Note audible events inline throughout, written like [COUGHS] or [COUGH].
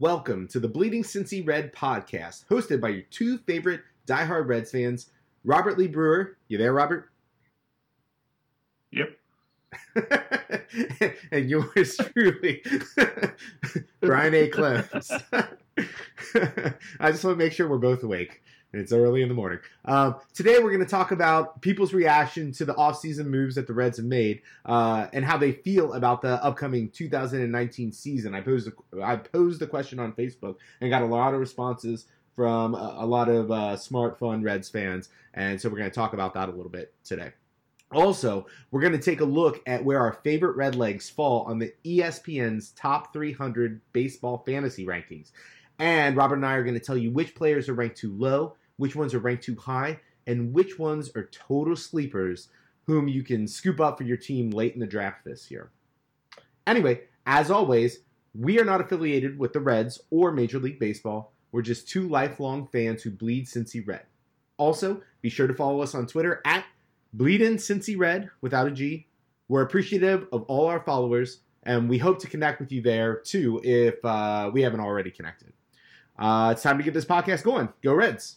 Welcome to the Bleeding Cincy Red podcast, hosted by your two favorite diehard Reds fans, Robert Lee Brewer. You there, Robert? Yep. [LAUGHS] and yours truly, [LAUGHS] Brian A. Klems. [LAUGHS] I just want to make sure we're both awake. It's early in the morning. Um, today, we're going to talk about people's reaction to the offseason moves that the Reds have made uh, and how they feel about the upcoming 2019 season. I posed I posed the question on Facebook and got a lot of responses from a, a lot of uh, smart, fun Reds fans, and so we're going to talk about that a little bit today. Also, we're going to take a look at where our favorite Red Legs fall on the ESPN's top 300 baseball fantasy rankings. And Robert and I are going to tell you which players are ranked too low, which ones are ranked too high, and which ones are total sleepers whom you can scoop up for your team late in the draft this year. Anyway, as always, we are not affiliated with the Reds or Major League Baseball. We're just two lifelong fans who bleed Cincy Red. Also, be sure to follow us on Twitter at Bleedin' Cincy Red without a G. We're appreciative of all our followers, and we hope to connect with you there too if uh, we haven't already connected. Uh, it's time to get this podcast going. Go Reds!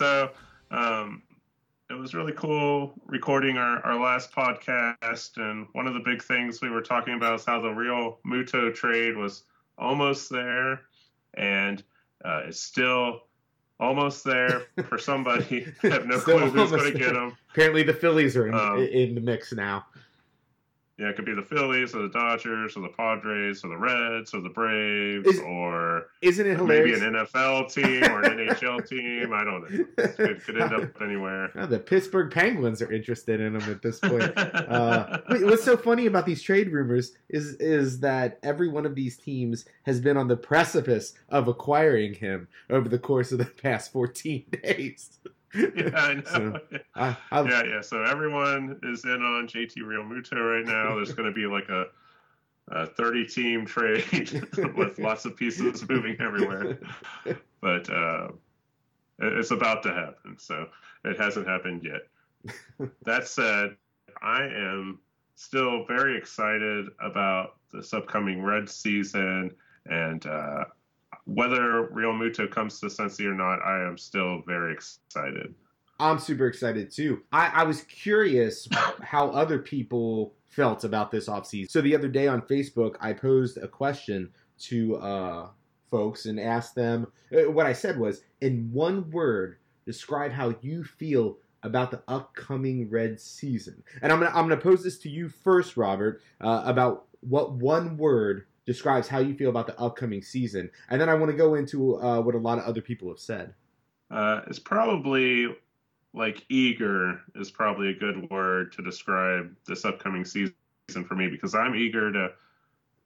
so um, it was really cool recording our, our last podcast, and one of the big things we were talking about is how the real Muto trade was almost there, and uh, it's still almost there for somebody. [LAUGHS] I have no clue who's going to get them. Apparently, the Phillies are in, Um, in the mix now. Yeah, it could be the Phillies or the Dodgers or the Padres or the Reds or the Braves Is- or Isn't it maybe an NFL team or an NHL [LAUGHS] team. I don't know. It could end up anywhere. Oh, the Pittsburgh Penguins are interested in him at this point. [LAUGHS] Uh, what's so funny about these trade rumors is is that every one of these teams has been on the precipice of acquiring him over the course of the past 14 [LAUGHS] days. [LAUGHS] yeah, I know. So, I, yeah, yeah. So everyone is in on JT Realmuto right now. There's going to be like a, a 30 team trade [LAUGHS] with lots of pieces moving everywhere. But uh, it- it's about to happen. So it hasn't happened yet. that said, I am still very excited about this upcoming Red season and uh, whether Realmuto comes to Cincy or not, I am still very excited. I'm super excited too. I, I was curious how other people felt about this offseason. So the other day on Facebook, I posed a question to uh, folks and asked them uh, what I said was, in one word, describe how you feel about the upcoming Red season. And I'm gonna I'm gonna pose this to you first, Robert, uh, about what one word describes how you feel about the upcoming season, and then I want to go into uh, what a lot of other people have said. Uh, it's probably like eager is probably a good word to describe this upcoming season for me because I'm eager to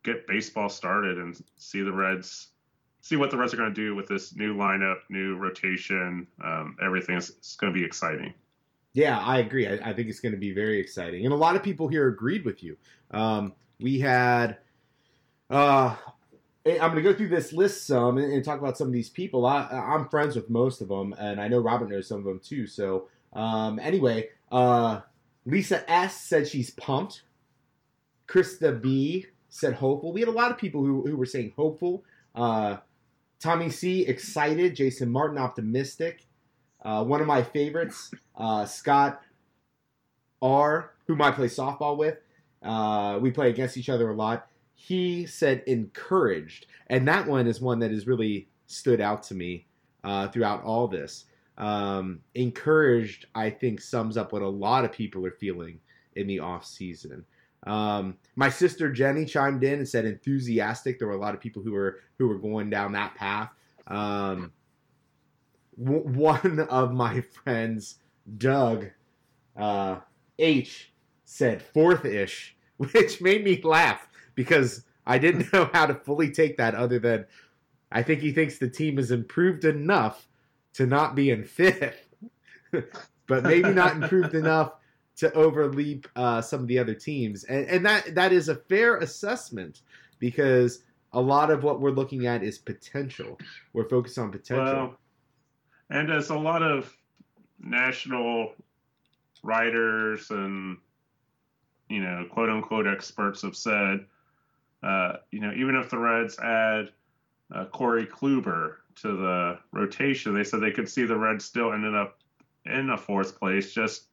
get baseball started and see the Reds, see what the Reds are going to do with this new lineup, new rotation. Um, everything is it's going to be exciting. Yeah, I agree. I, I think it's going to be very exciting, and a lot of people here agreed with you. Um, we had, uh, I'm going to go through this list some and, and talk about some of these people. I, I'm friends with most of them, and I know Robert knows some of them too. So, um, anyway, uh, Lisa S said she's pumped. Krista B said hopeful. We had a lot of people who, who were saying hopeful. Uh, Tommy C excited. Jason Martin optimistic. Uh, one of my favorites, uh, Scott R, whom I play softball with. Uh, we play against each other a lot. He said encouraged, and that one is one that has really stood out to me uh, throughout all this. Um, encouraged, I think, sums up what a lot of people are feeling in the off season. Um, my sister Jenny chimed in and said enthusiastic. There were a lot of people who were who were going down that path. Um, w- one of my friends, Doug uh, H, said fourth ish, [LAUGHS] which made me laugh because I didn't [LAUGHS] know how to fully take that other than I think he thinks the team has improved enough to not be in fifth, [LAUGHS] but maybe not improved enough to overleap uh, some of the other teams, and, and that that is a fair assessment because a lot of what we're looking at is potential. We're focused on potential. Well, and as a lot of national writers and you know quote unquote experts have said, uh, you know even if the Reds add uh, Corey Kluber to the rotation, they said they could see the Reds still ended up in a fourth place just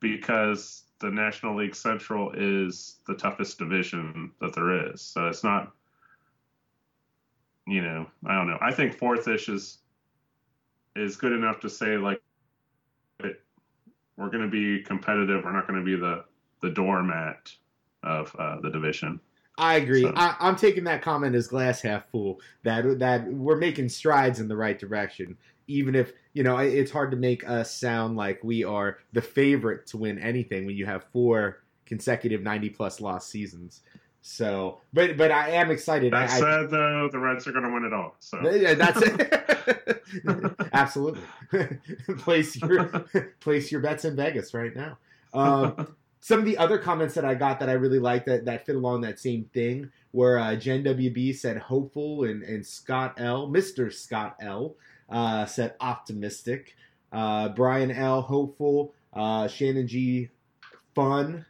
because the National League Central is the toughest division that there is. So it's not, you know, I don't know. I think fourth-ish is is good enough to say like it, we're going to be competitive. We're not going to be the the doormat of uh, the division. I agree. So- I, I'm taking that comment as glass half full. That that we're making strides in the right direction, even if you know it's hard to make us sound like we are the favorite to win anything when you have four consecutive 90 plus lost seasons. So, but but I am excited. That I, I, said, though, the Reds are going to win it all. So yeah, that's it. [LAUGHS] Absolutely. [LAUGHS] place your [LAUGHS] place your bets in Vegas right now. Um, some of the other comments that I got that I really liked that, that fit along that same thing were uh, Jen WB said hopeful and, and Scott L, Mr. Scott L, uh, said optimistic. Uh, Brian L, hopeful. Uh, Shannon G, fun.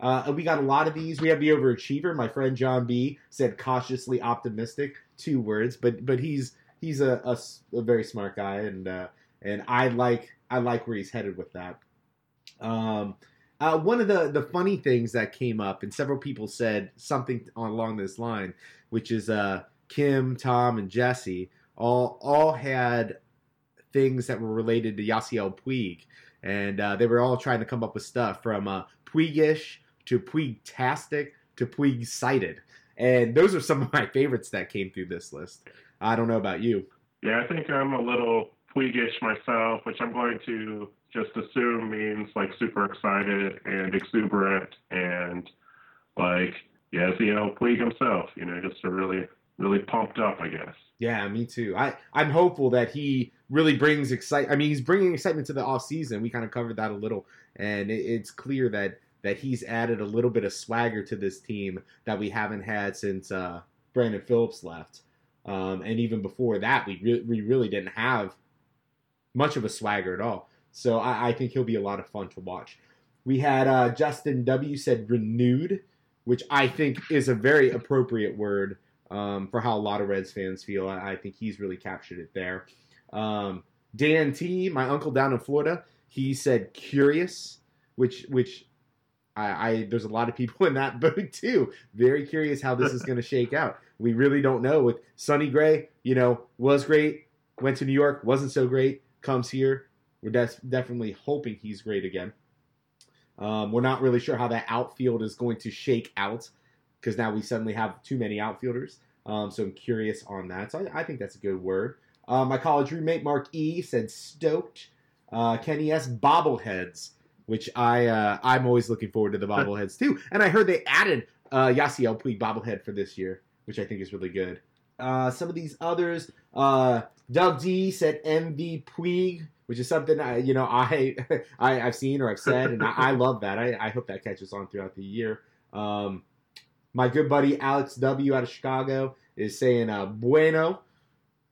Uh, we got a lot of these. We have the overachiever. My friend John B said cautiously optimistic. Two words, but but he's he's a, a a very smart guy, and uh, and I like I like where he's headed with that. Um, uh, one of the the funny things that came up, and several people said something along this line, which is uh, Kim, Tom, and Jesse all all had things that were related to Yasiel Puig, and uh, they were all trying to come up with stuff from uh, Puigish to Puig-tastic to Puig-sighted, and those are some of my favorites that came through this list. I don't know about you. Yeah, I think I'm a little Puigish myself, which I'm going to just assume means like super excited and exuberant and like know, Puig himself, you know, just a really, really pumped up, I guess. Yeah, me too. I I'm hopeful that he really brings excite. I mean, he's bringing excitement to the off season. We kind of covered that a little, and it, it's clear that that he's added a little bit of swagger to this team that we haven't had since uh, Brandon Phillips left. Um, and even before that, we re- we really didn't have much of a swagger at all. So I, I think he'll be a lot of fun to watch. We had uh, Justin W said renewed, which I think is a very appropriate word um, for how a lot of Reds fans feel. I, I think he's really captured it there. Um, Dan T, my uncle down in Florida, he said curious, which which I, I there's a lot of people [LAUGHS] in that boat too. Very curious how this is going [LAUGHS] to shake out. We really don't know. With Sonny Gray, you know, was great, went to New York, wasn't so great, comes here. We're des- definitely hoping he's great again. Um, we're not really sure how that outfield is going to shake out because now we suddenly have too many outfielders. Um, so I'm curious on that. So I, I think that's a good word. Uh, my college roommate Mark E said stoked. Uh, Kenny S bobbleheads, which I uh, I'm always looking forward to the [LAUGHS] bobbleheads too. And I heard they added uh, Yasiel Puig bobblehead for this year, which I think is really good. Uh, some of these others, uh, Doug D said MV Puig, which is something I, you know I, [LAUGHS] I I've seen or I've said, and I, I love that. I, I hope that catches on throughout the year. Um, my good buddy Alex W out of Chicago is saying uh, bueno,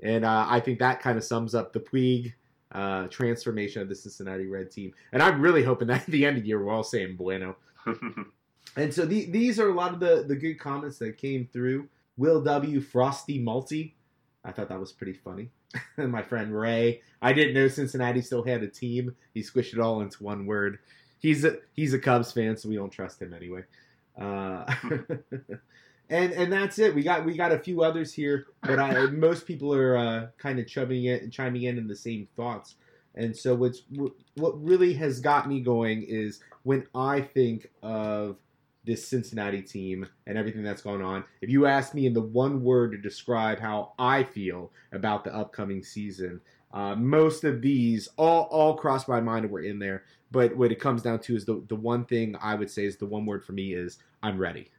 and uh, I think that kind of sums up the Puig uh, transformation of the Cincinnati Red team. And I'm really hoping that [LAUGHS] at the end of the year we're all saying bueno. [LAUGHS] And so the, these are a lot of the, the good comments that came through. Will W. Frosty Multi. I thought that was pretty funny. [LAUGHS] my friend Ray. I didn't know Cincinnati still had a team. He squished it all into one word. He's a he's a Cubs fan, so we don't trust him anyway. Uh, [LAUGHS] and and that's it. We got we got a few others here, but I, most people are uh, kind of chumming in, chiming in in the same thoughts. And so what's what really has got me going is when I think of this Cincinnati team and everything that's going on. If you ask me in the one word to describe how I feel about the upcoming season, uh, most of these all all crossed my mind and were in there. But what it comes down to is the the one thing I would say is the one word for me is I'm ready.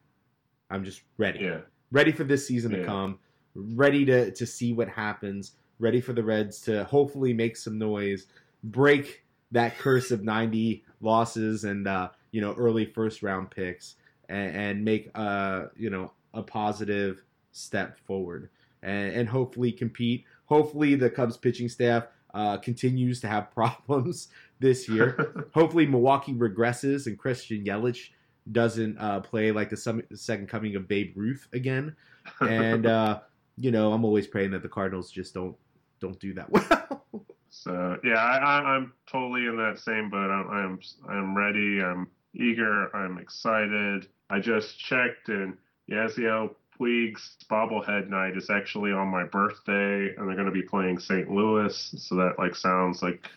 I'm just ready. Yeah. Ready for this season Yeah. to come. Ready to to see what happens. Ready for the Reds to hopefully make some noise, break that curse of 90 losses and uh, you know early first round picks, and, and make uh you know a positive step forward, and, and hopefully compete. Hopefully the Cubs pitching staff uh, continues to have [LAUGHS] problems this year. [LAUGHS] hopefully Milwaukee regresses and Christian Yelich doesn't uh, play like the sum- second coming of Babe Ruth again. And uh, [LAUGHS] you know, I'm always praying that the Cardinals just don't don't do that well. So yeah, I, I'm totally in that same boat. I'm, I'm I'm ready. I'm eager. I'm excited. I just checked, and Yasiel Puig's bobblehead night is actually on my birthday, and they're going to be playing St. Louis. So that like sounds like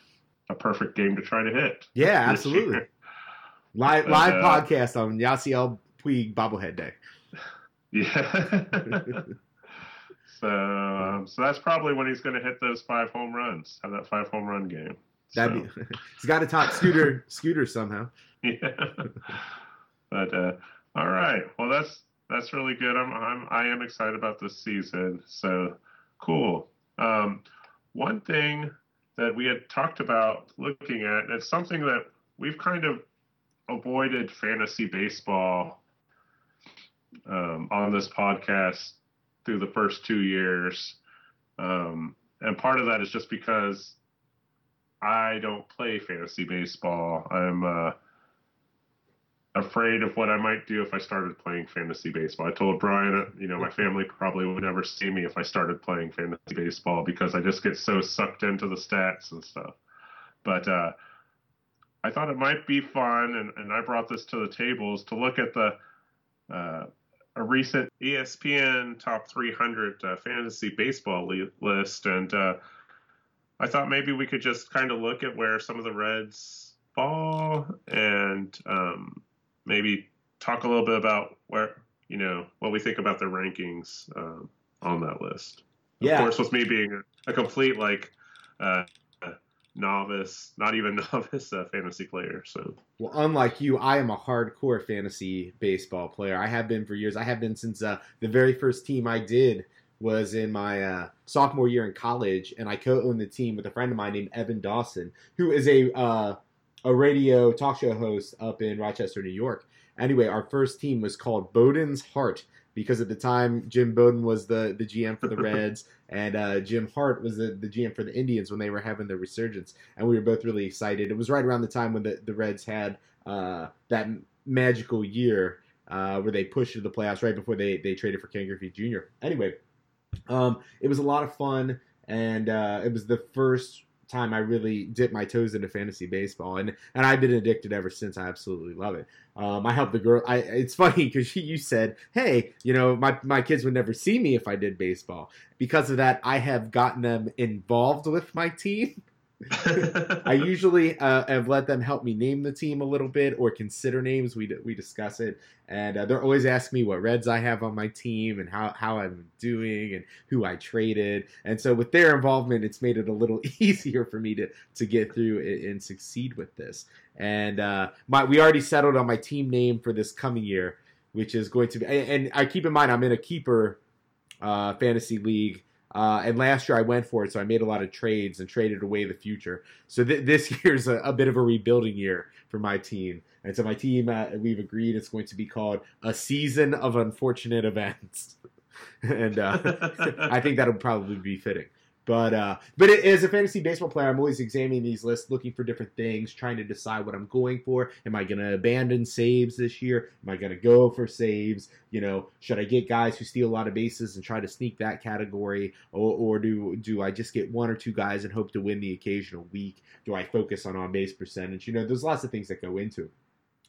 a perfect game to try to hit. yeah, [LAUGHS] absolutely. year. Live But, live uh, podcast on Yasiel Puig bobblehead day. [LAUGHS] Yeah. [LAUGHS] so um, so that's probably when he's going to hit those five home runs. Have that five home run game. That'd So. be. he's got to top Scooter Scooter somehow. Yeah. [LAUGHS] But uh, all right. Well, that's that's really good. I'm I'm I am excited about this season. So cool. Um, one thing that we had talked about looking at, and it's something that we've kind of avoided fantasy baseball um, on this podcast through the first two years. Um, and part of that is just because I don't play fantasy baseball. I'm uh, afraid of what I might do if I started playing fantasy baseball. I told Brian, uh, you know, my family probably would never see me if I started playing fantasy baseball because I just get so sucked into the stats and stuff. But uh, I thought it might be fun, and, and I brought this to the tables to look at the uh, a recent ESPN top 300 uh, fantasy baseball li- list, and uh, I thought maybe we could just kind of look at where some of the Reds fall and um, maybe talk a little bit about where you know what we think about the rankings um, on that list. Of Yeah. course, with me being a, a complete like uh, novice, not even [LAUGHS] novice uh, fantasy player. So Well, unlike you, I am a hardcore fantasy baseball player. I have been for years. I have been since uh, the very first team I did was in my uh, sophomore year in college, and I co-owned the team with a friend of mine named Evan Dawson, who is a uh, a radio talk show host up in Rochester, New York. Anyway, our first team was called Bowden's Heart because at the time Jim Bowden was the, the GM for the Reds [LAUGHS] and uh, Jim Hart was the, the GM for the Indians when they were having their resurgence. And we were both really excited. It was right around the time when the, the Reds had uh, that magical year uh, where they pushed to the playoffs right before they, they traded for Ken Griffey Jr. Anyway, um, it was a lot of fun, and uh, it was the first time I really dipped my toes into fantasy baseball, and and I've been addicted ever since. I absolutely love it. Um, I helped the girl. I it's funny because [LAUGHS] you said, "Hey, you know, my my kids would never see me if I did baseball." Because of that, I have gotten them involved with my team. [LAUGHS] [LAUGHS] I usually uh, have let them help me name the team a little bit or consider names. We we discuss it, and uh, they're always asking me what Reds I have on my team and how how I'm doing and who I traded. And so with their involvement, it's made it a little [LAUGHS] easier for me to to get through and, succeed with this. And uh, my we already settled on my team name for this coming year, which is going to be. And, and I keep in mind I'm in a keeper uh, fantasy league. Uh, and last year I went for it, so I made a lot of trades and traded away the future. So th- this [LAUGHS] year's a, a bit of a rebuilding year for my team. And so my team, uh, we've agreed it's going to be called a season of unfortunate events. [LAUGHS] and uh, [LAUGHS] I think that'll probably be fitting. But uh, but it, as a fantasy baseball player, I'm always examining these lists, looking for different things, trying to decide what I'm going for. Am I going to abandon saves this year? Am I going to go for saves? You know, should I get guys who steal a lot of bases and try to sneak that category, or, or do do I just get one or two guys and hope to win the occasional week? Do I focus on on base percentage? You know, there's lots of things that go into it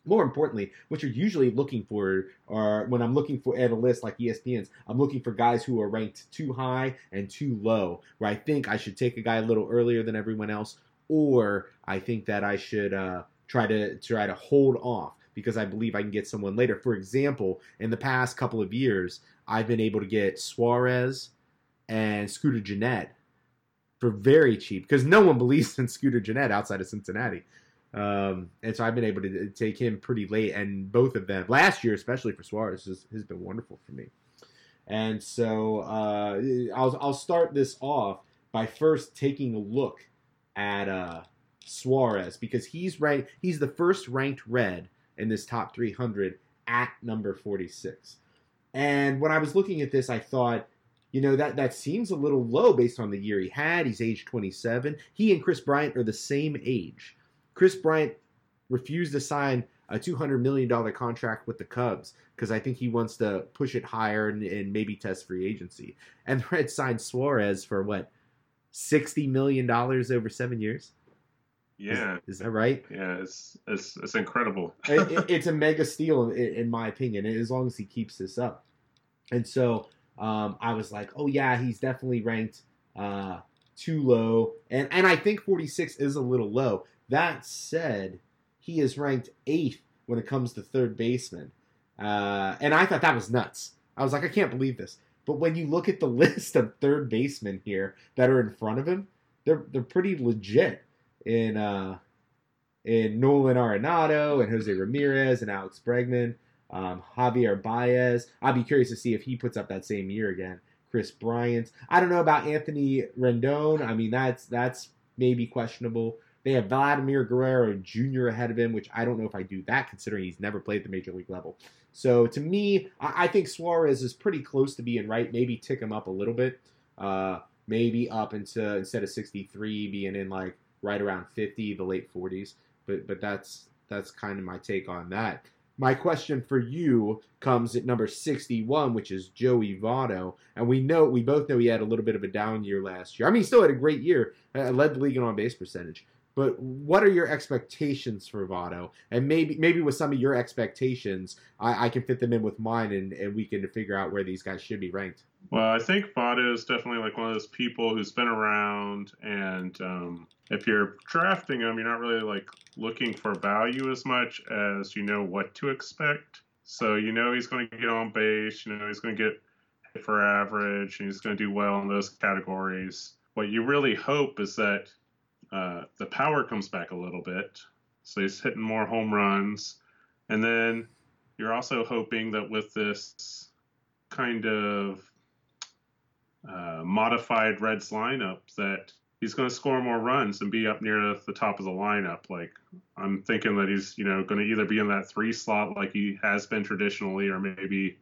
more importantly, what you're usually looking for are when I'm looking for at a list like ESPN's, I'm looking for guys who are ranked too high and too low, where I think I should take a guy a little earlier than everyone else, or I think that I should uh, try to try to hold off because I believe I can get someone later. For example, in the past couple of years, I've been able to get Suarez and Scooter Gennett for very cheap because no one believes in Scooter Gennett outside of Cincinnati. Um, and so I've been able to take him pretty late, and both of them last year, especially for Suarez, has, has been wonderful for me. And so uh, I'll I'll start this off by first taking a look at uh, Suarez because he's ranked he's the first ranked red in this top 300 at number 46. And when I was looking at this, I thought, you know, that that seems a little low based on the year he had. He's age 27. He and Kris Bryant are the same age. Kris Bryant refused to sign a $200 million contract with the Cubs because I think he wants to push it higher and, and, maybe test free agency. And the Reds signed Suarez for what, $60 million over seven years? Yeah. Is, is that right? Yeah, it's, it's, it's incredible. [LAUGHS] it, it, it's a [LAUGHS] mega steal, in, in, my opinion, as long as he keeps this up. And so um, I was like, oh, yeah, he's definitely ranked uh, too low. And, and I think 46 is a little low. That said, he is ranked eighth when it comes to third baseman. Uh, and I thought that was nuts. I was like, I can't believe this. But when you look at the [LAUGHS] list of third basemen here that are in front of him, they're they're pretty legit. In uh, in Nolan Arenado and Jose Ramirez and Alex Bregman, um, Javier Baez. I'd be curious to see if he puts up that same year again. Kris Bryant. I don't know about Anthony Rendon. I mean, that's that's maybe questionable. They have Vladimir Guerrero Jr. ahead of him, which I don't know if I do that considering he's never played the major league level. So to me, I think Suarez is pretty close to being right. Maybe tick him up a little bit. Uh, maybe up into instead of 63, being in like right around 50, the late 40s. But but that's that's kind of my take on that. My question for you comes at number 61, which is Joey Votto. And we know we both know he had a little bit of a down year last year. I mean, he still had a great year. Uh, led the league in on base percentage. But what are your expectations for Votto? And maybe maybe with some of your expectations, I, I, can fit them in with mine, and, and we can figure out where these guys should be ranked. Well, I think Votto is definitely like one of those people who's been around, and um, if you're drafting him, you're not really like looking for value as much as you know what to expect. So you know he's going to get on base, you know he's going to get hit for average, and he's going to do well in those categories. What you really hope is that uh, the power comes back a little bit, so he's hitting more home runs. And then you're also hoping that with this kind of uh, modified Reds lineup, that he's going to score more runs and be up near the top of the lineup. Like I'm thinking that he's you know going to either be in that three slot like he has been traditionally, or maybe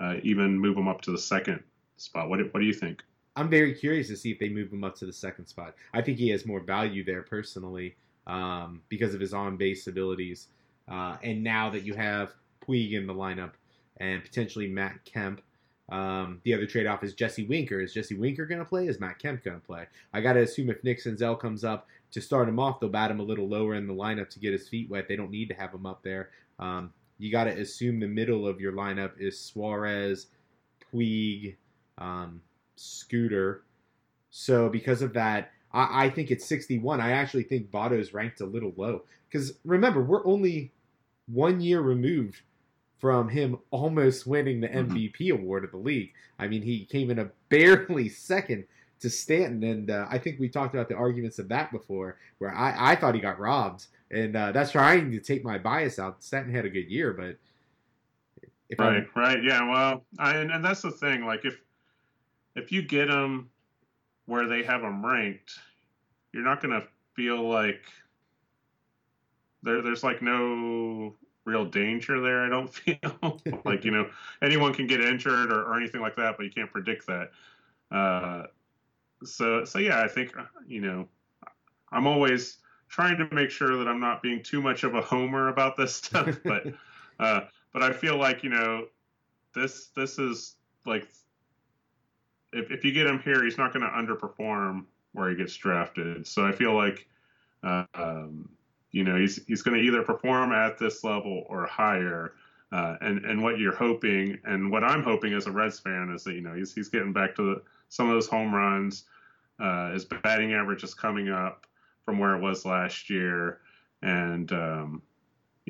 uh, even move him up to the second spot. What what do you think? I'm very curious to see if they move him up to the second spot. I think he has more value there personally um, because of his on base abilities. Uh, and now that you have Puig in the lineup and potentially Matt Kemp, um, the other trade off is Jesse Winker. Is Jesse Winker going to play? Is Matt Kemp going to play? I got to assume if Nick Senzel comes up to start him off, they'll bat him a little lower in the lineup to get his feet wet. They don't need to have him up there. Um, you got to assume the middle of your lineup is Suarez, Puig, um, Scooter. So because of that, I, I think it's 61. I actually think is ranked a little low because remember we're only one year removed from him almost winning the MVP mm-hmm. award of the league. I mean, he came in a [LAUGHS] barely second to Stanton, and uh, I think we talked about the arguments of that before, where I, I thought he got robbed, and uh, that's trying to take my bias out. Stanton had a good year, but right, I'm... right, yeah, well, I, and, and that's the thing. Like if if you get them where they have them ranked, you're not going to feel like there, there's like no real danger there. I don't [LAUGHS] feel like you know anyone can get injured or, or, anything like that, but you can't predict that. Uh, so so yeah, I think you know I'm always trying to make sure that I'm not being too much of a homer about this [LAUGHS] stuff, but uh, but I feel like you know this this is like if, if you get him here, he's not going to underperform where he gets drafted. So I feel like, uh, um, you know, he's he's going to either perform at this level or higher. Uh, and and what you're hoping, and what I'm hoping as a Reds fan, is that you know he's he's getting back to the, some of those home runs. Uh, his batting average is coming up from where it was last year, and um,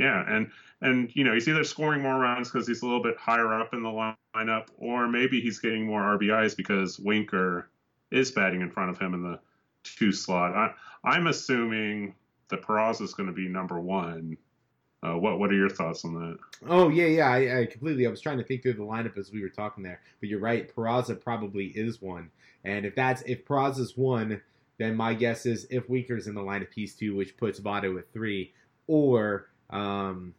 Yeah, and and you know he's either scoring more runs because he's a little bit higher up in the lineup, or maybe he's getting more RBIs because Winker is batting in front of him in the two slot. I, I'm assuming that Peraza is going to be number one. Uh, what what are your thoughts on that? Oh yeah, yeah, I, I, completely. I was trying to think through the lineup as we were talking there, but you're right. Peraza probably is one, and if that's if Peraza's one, then my guess is if Winker's in the lineup, he's two, which puts Votto at three, or um,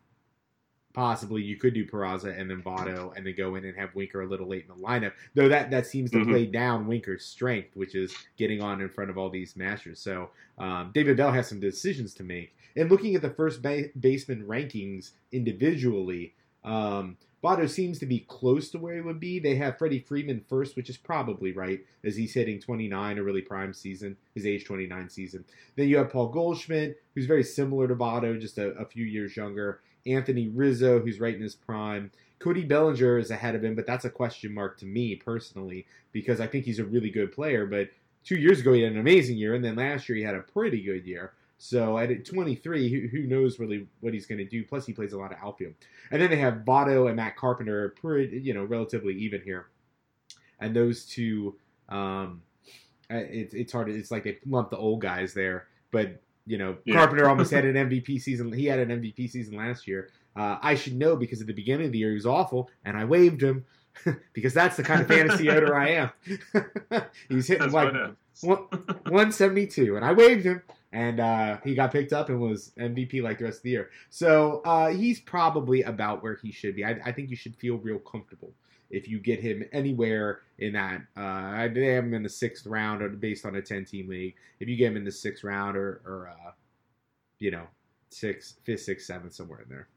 possibly you could do Peraza and then Votto and then go in and have Winker a little late in the lineup. Though that that seems to mm-hmm. play down Winker's strength, which is getting on in front of all these masters. So um, David Bell has some decisions to make. And looking at the first ba- baseman rankings individually, um, Votto seems to be close to where he would be. They have Freddie Freeman first, which is probably right, as he's hitting 29, a really prime season, his age 29 season. Then you have Paul Goldschmidt, who's very similar to Votto, just a, a few years younger. Anthony Rizzo, who's right in his prime. Cody Bellinger is ahead of him, but that's a question mark to me personally because I think he's a really good player. But two years ago he had an amazing year, and then last year he had a pretty good year. So at 23, who, who knows really what he's going to do? Plus, he plays a lot of outfield. And then they have Votto and Matt Carpenter, pretty, you know, relatively even here. And those two, um, it's it's hard. It's like they lump the old guys there, but you know, yeah. Carpenter almost had an [LAUGHS] MVP season. He had an MVP season last year. Uh, I should know because at the beginning of the year he was awful, and I waived him [LAUGHS] because that's the kind of fantasy [LAUGHS] owner I am. He's hitting that's like 172, and I waived him and uh, he got picked up and was MVP like the rest of the year. So uh, he's probably about where he should be. I, I, think you should feel real comfortable if you get him anywhere in that. Uh, I have him in the sixth round or based on a ten-team league. If you get him in the sixth round or, or uh, you know, six, fifth, sixth, seventh, somewhere in there.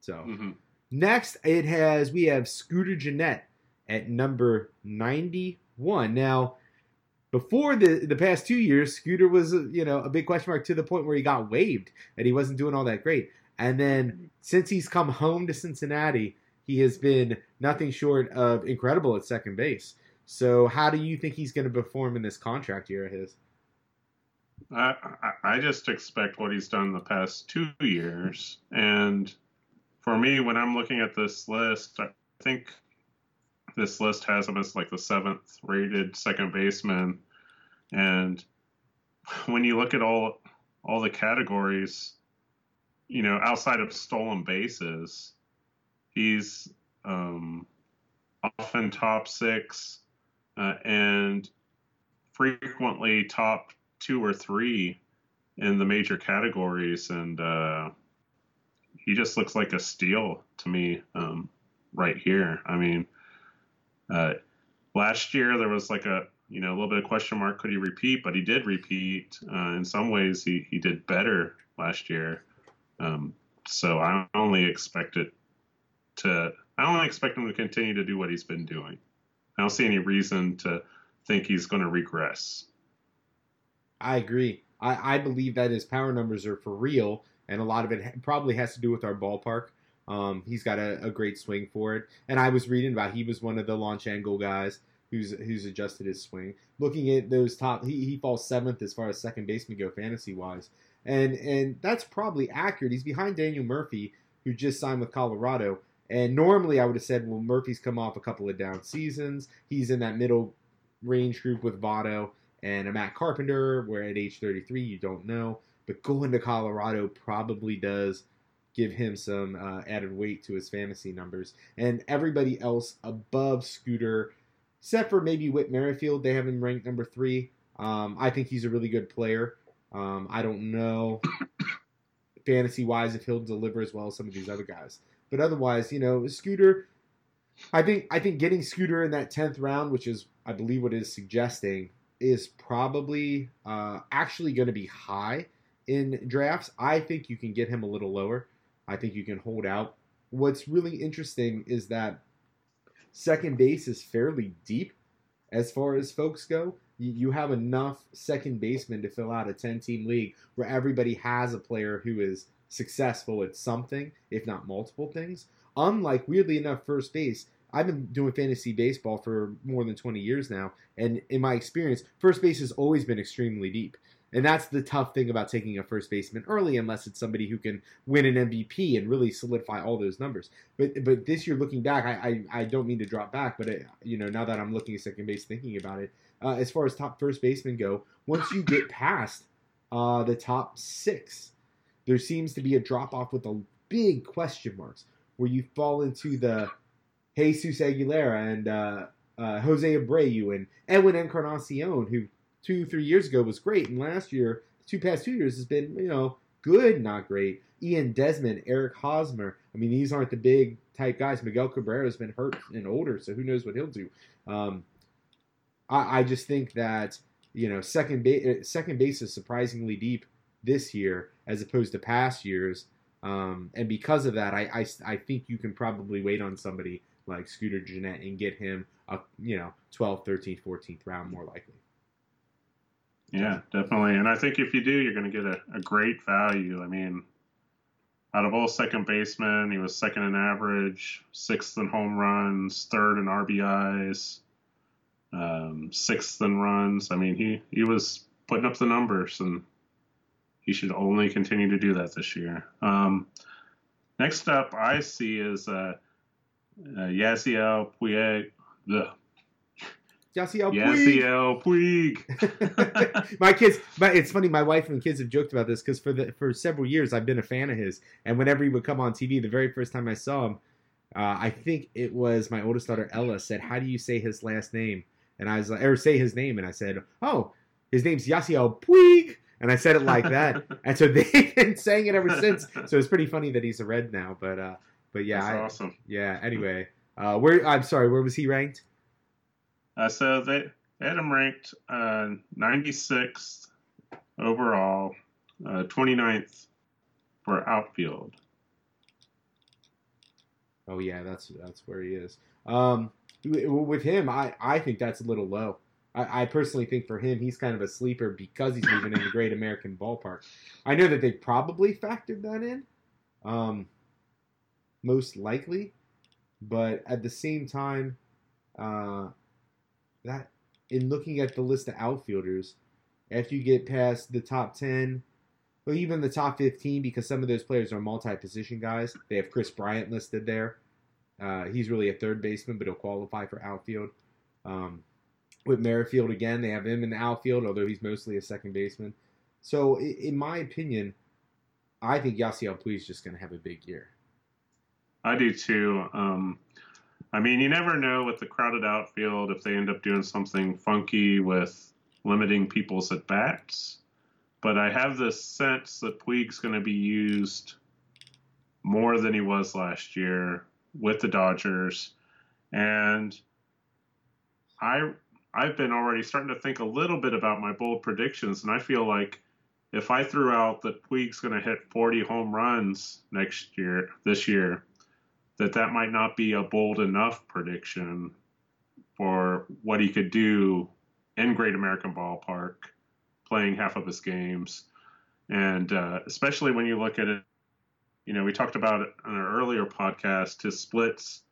So mm-hmm. next, it has we have Scooter Gennett at number ninety-one. Now before the the past two years, Scooter was you know a big question mark to the point where he got waived and he wasn't doing all that great. And then since he's come home to Cincinnati, he has been nothing short of incredible at second base. So how do you think he's going to perform in this contract year of his? I, I just expect what he's done the past two years. And for me, when I'm looking at this list, I think this list has him as like the seventh rated second baseman. And when you look at all all the categories, you know, outside of stolen bases, he's um, often top six uh, and frequently top two or three in the major categories. And uh, he just looks like a steal to me um, right here. I mean, uh, last year there was like a you know a little bit of question mark could he repeat, but he did repeat. Uh, in some ways, he he did better last year. Um, so I only expect it to I only expect him to continue to do what he's been doing. I don't see any reason to think he's going to regress. I agree. I, I believe that his power numbers are for real, and a lot of it probably has to do with our ballpark. Um, he's got a, a, great swing for it. And I was reading about he was one of the launch angle guys who's who's adjusted his swing. Looking at those top, he, he falls seventh as far as second baseman go fantasy wise, and and that's probably accurate. He's behind Daniel Murphy, who just signed with Colorado. And normally I would have said, well, Murphy's come off a couple of down seasons. He's in that middle range group with Votto and a Matt Carpenter, where at age 33 you don't know. But going to Colorado probably does give him some uh, added weight to his fantasy numbers. And everybody else above Scooter, except for maybe Whit Merrifield, they have him ranked number three. Um, I think he's a really good player. Um, I don't know [COUGHS] fantasy wise if he'll deliver as well as some of these other guys, but otherwise, you know, Scooter. I think I think getting Scooter in that tenth round, which is I believe what is suggesting, is probably uh, actually going to be high in drafts. I think you can get him a little lower. I think you can hold out. What's really interesting is that second base is fairly deep as far as folks go. You have enough second basemen to fill out a 10 team league where everybody has a player who is successful at something, if not multiple things. Unlike, weirdly enough, first base, I've been doing fantasy baseball for more than 20 years now, and in my experience, first base has always been extremely deep. And that's the tough thing about taking a first baseman early, unless it's somebody who can win an MVP and really solidify all those numbers. But but this year, looking back, I I, I don't mean to drop back, but it, you know now that I'm looking at second base, thinking about it, uh, as far as top first basemen go, once you get [LAUGHS] past uh, the top six, there seems to be a drop off with a big question marks where you fall into the Jesus Aguilera and uh, uh, Jose Abreu and Edwin Encarnacion, who two, three years ago was great, and last year, two past two years has been, you know, good, not great. Ian Desmond, Eric Hosmer. I mean, these aren't the big type guys. Miguel Cabrera has been hurt and older, so who knows what he'll do. Um, I, I, just think that you know second base second base is surprisingly deep this year as opposed to past years, um, and because of that, I, I I think you can probably wait on somebody like Scooter Gennett and get him a you know 12th, 13th, 14th round more likely. Yeah, definitely. And I think if you do, you're going to get a, a great value. I mean, out of all second basemen, he was second in average, sixth in home runs, third in RBIs, um, sixth in runs. I mean, he, he was putting up the numbers, and he should only continue to do that this year. Um, next up, I see is uh, uh, Yasiel Puig. The Yasiel Puig. Puig. [LAUGHS] my kids, my, it's funny. My wife and kids have joked about this because for the for several years I've been a fan of his, and whenever he would come on TV, the very first time I saw him, uh, I think it was my oldest daughter Ella said, "How do you say his last name?" And I was like, or say his name, and I said, "Oh, his name's Yasiel Puig." And I said it like that, [LAUGHS] and so they've been saying it ever since. So it's pretty funny that he's a red now, but uh, but yeah, That's I, awesome. Yeah. Anyway, uh, where I'm sorry, where was he ranked? Uh, so they, they had him ranked uh, 96th overall, uh, 29th for outfield. Oh yeah, that's that's where he is. Um, with him, I I think that's a little low. I, I, personally think for him, he's kind of a sleeper because he's moving in the Great American Ballpark. I know that they probably factored that in, um, most likely, but at the same time, uh, that in looking at the list of outfielders, after you get past the top ten, or even the top fifteen, because some of those players are multi-position guys. They have Kris Bryant listed there. Uh, he's really a third baseman, but he'll qualify for outfield. Um, with Merrifield again, they have him in the outfield, although he's mostly a second baseman. So, in my opinion, I think Yasiel Puig is just going to have a big year. I do too. Um, I mean, you never know with the crowded outfield if they end up doing something funky with limiting people's at bats. But I have this sense that Puig's going to be used more than he was last year with the Dodgers, and I I've been already starting to think a little bit about my bold predictions, and I feel like if I threw out that Puig's going to hit 40 home runs next year, this year, that that might not be a bold enough prediction for what he could do in Great American Ballpark, playing half of his games, and uh, especially when you look at it, you know, we talked about it on our earlier podcast, his splits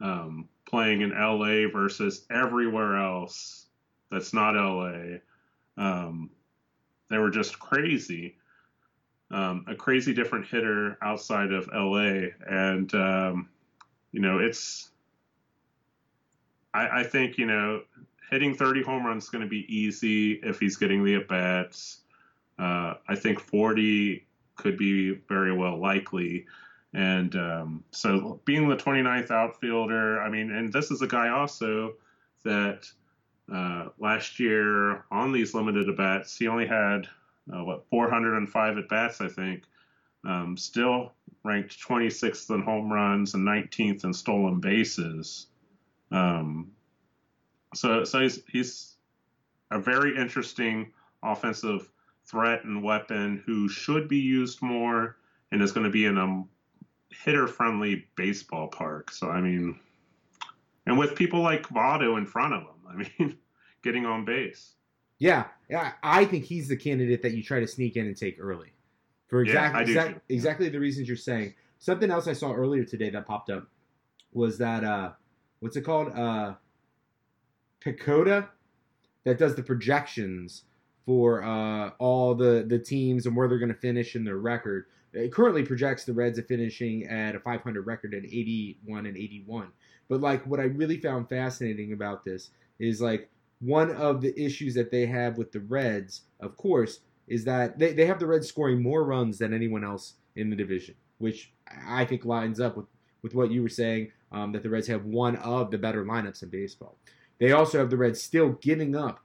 um, playing in LA versus everywhere else that's not LA. Um, they were just crazy um, a crazy different hitter outside of LA, and um, you know it's. I, I, think you know hitting 30 home runs is going to be easy if he's getting the at bats. Uh, I think 40 could be very well likely. And um, so being the 29th outfielder, I mean, and this is a guy also that uh, last year on these limited at bats, he only had uh, what 405 at bats, I think. Um, still ranked 26th in home runs and 19th in stolen bases. Um, so, so he's he's a very interesting offensive threat and weapon who should be used more and is going to be in a hitter-friendly baseball park. So, I mean, and with people like Votto in front of him, I mean, [LAUGHS] getting on base. Yeah, yeah, I think he's the candidate that you try to sneak in and take early, for exactly yeah, exact, exactly the reasons you're saying. Something else I saw earlier today that popped up was that uh, what's it called? Uh, PECOTA that does the projections for uh, all the the teams and where they're going to finish in their record. It currently projects the Reds at finishing at a 500 record at 81 and 81. But like what I really found fascinating about this is like one of the issues that they have with the Reds, of course, is that they, they have the Reds scoring more runs than anyone else in the division, which I think lines up with, with what you were saying um, that the Reds have one of the better lineups in baseball. They also have the Reds still giving up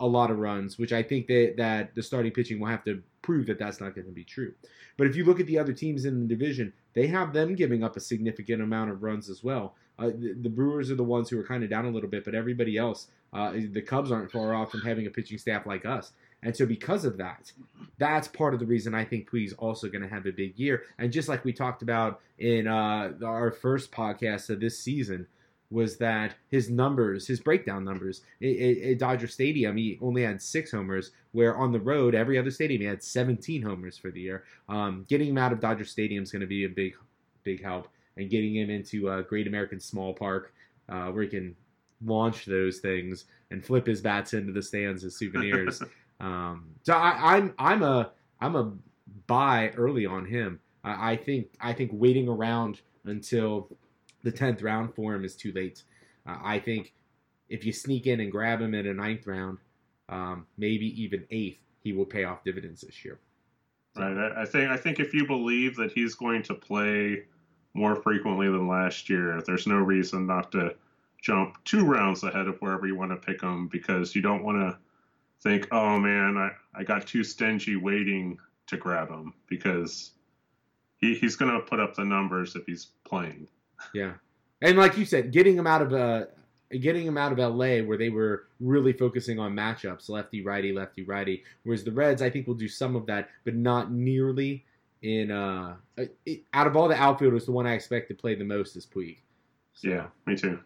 a lot of runs, which I think that, that the starting pitching will have to prove that that's not going to be true. But if you look at the other teams in the division, they have them giving up a significant amount of runs as well. Uh, the, the, Brewers are the ones who are kind of down a little bit, but everybody else, uh, the Cubs aren't far off from having a pitching staff like us. And so, because of that, that's part of the reason I think Puig's also going to have a big year. And just like we talked about in uh, our first podcast of this season, was that his numbers, his breakdown numbers, at Dodger Stadium, he only had six homers, where on the road, every other stadium, he had 17 homers for the year. Um, getting him out of Dodger Stadium is going to be a big, big help. And getting him into a Great American Small Park, uh, where he can launch those things and flip his bats into the stands as souvenirs. [LAUGHS] um, so I, I'm I'm a I'm a buy early on him. I, I think I think waiting around until the tenth round for him is too late. Uh, I think if you sneak in and grab him in a ninth round, um, maybe even eighth, he will pay off dividends this year. So. Right. I think I think if you believe that he's going to play more frequently than last year, there's no reason not to jump two rounds ahead of wherever you want to pick them because you don't want to think, oh man, I, I got too stingy waiting to grab him because he, he's going to put up the numbers if he's playing. Yeah, and like you said, getting him out of uh, getting him out of LA where they were really focusing on matchups, lefty righty, lefty righty. Whereas the Reds, I think, will do some of that, but not nearly. In uh, out of all the outfielders, the one I expect to play the most is Puig. So, yeah, me too.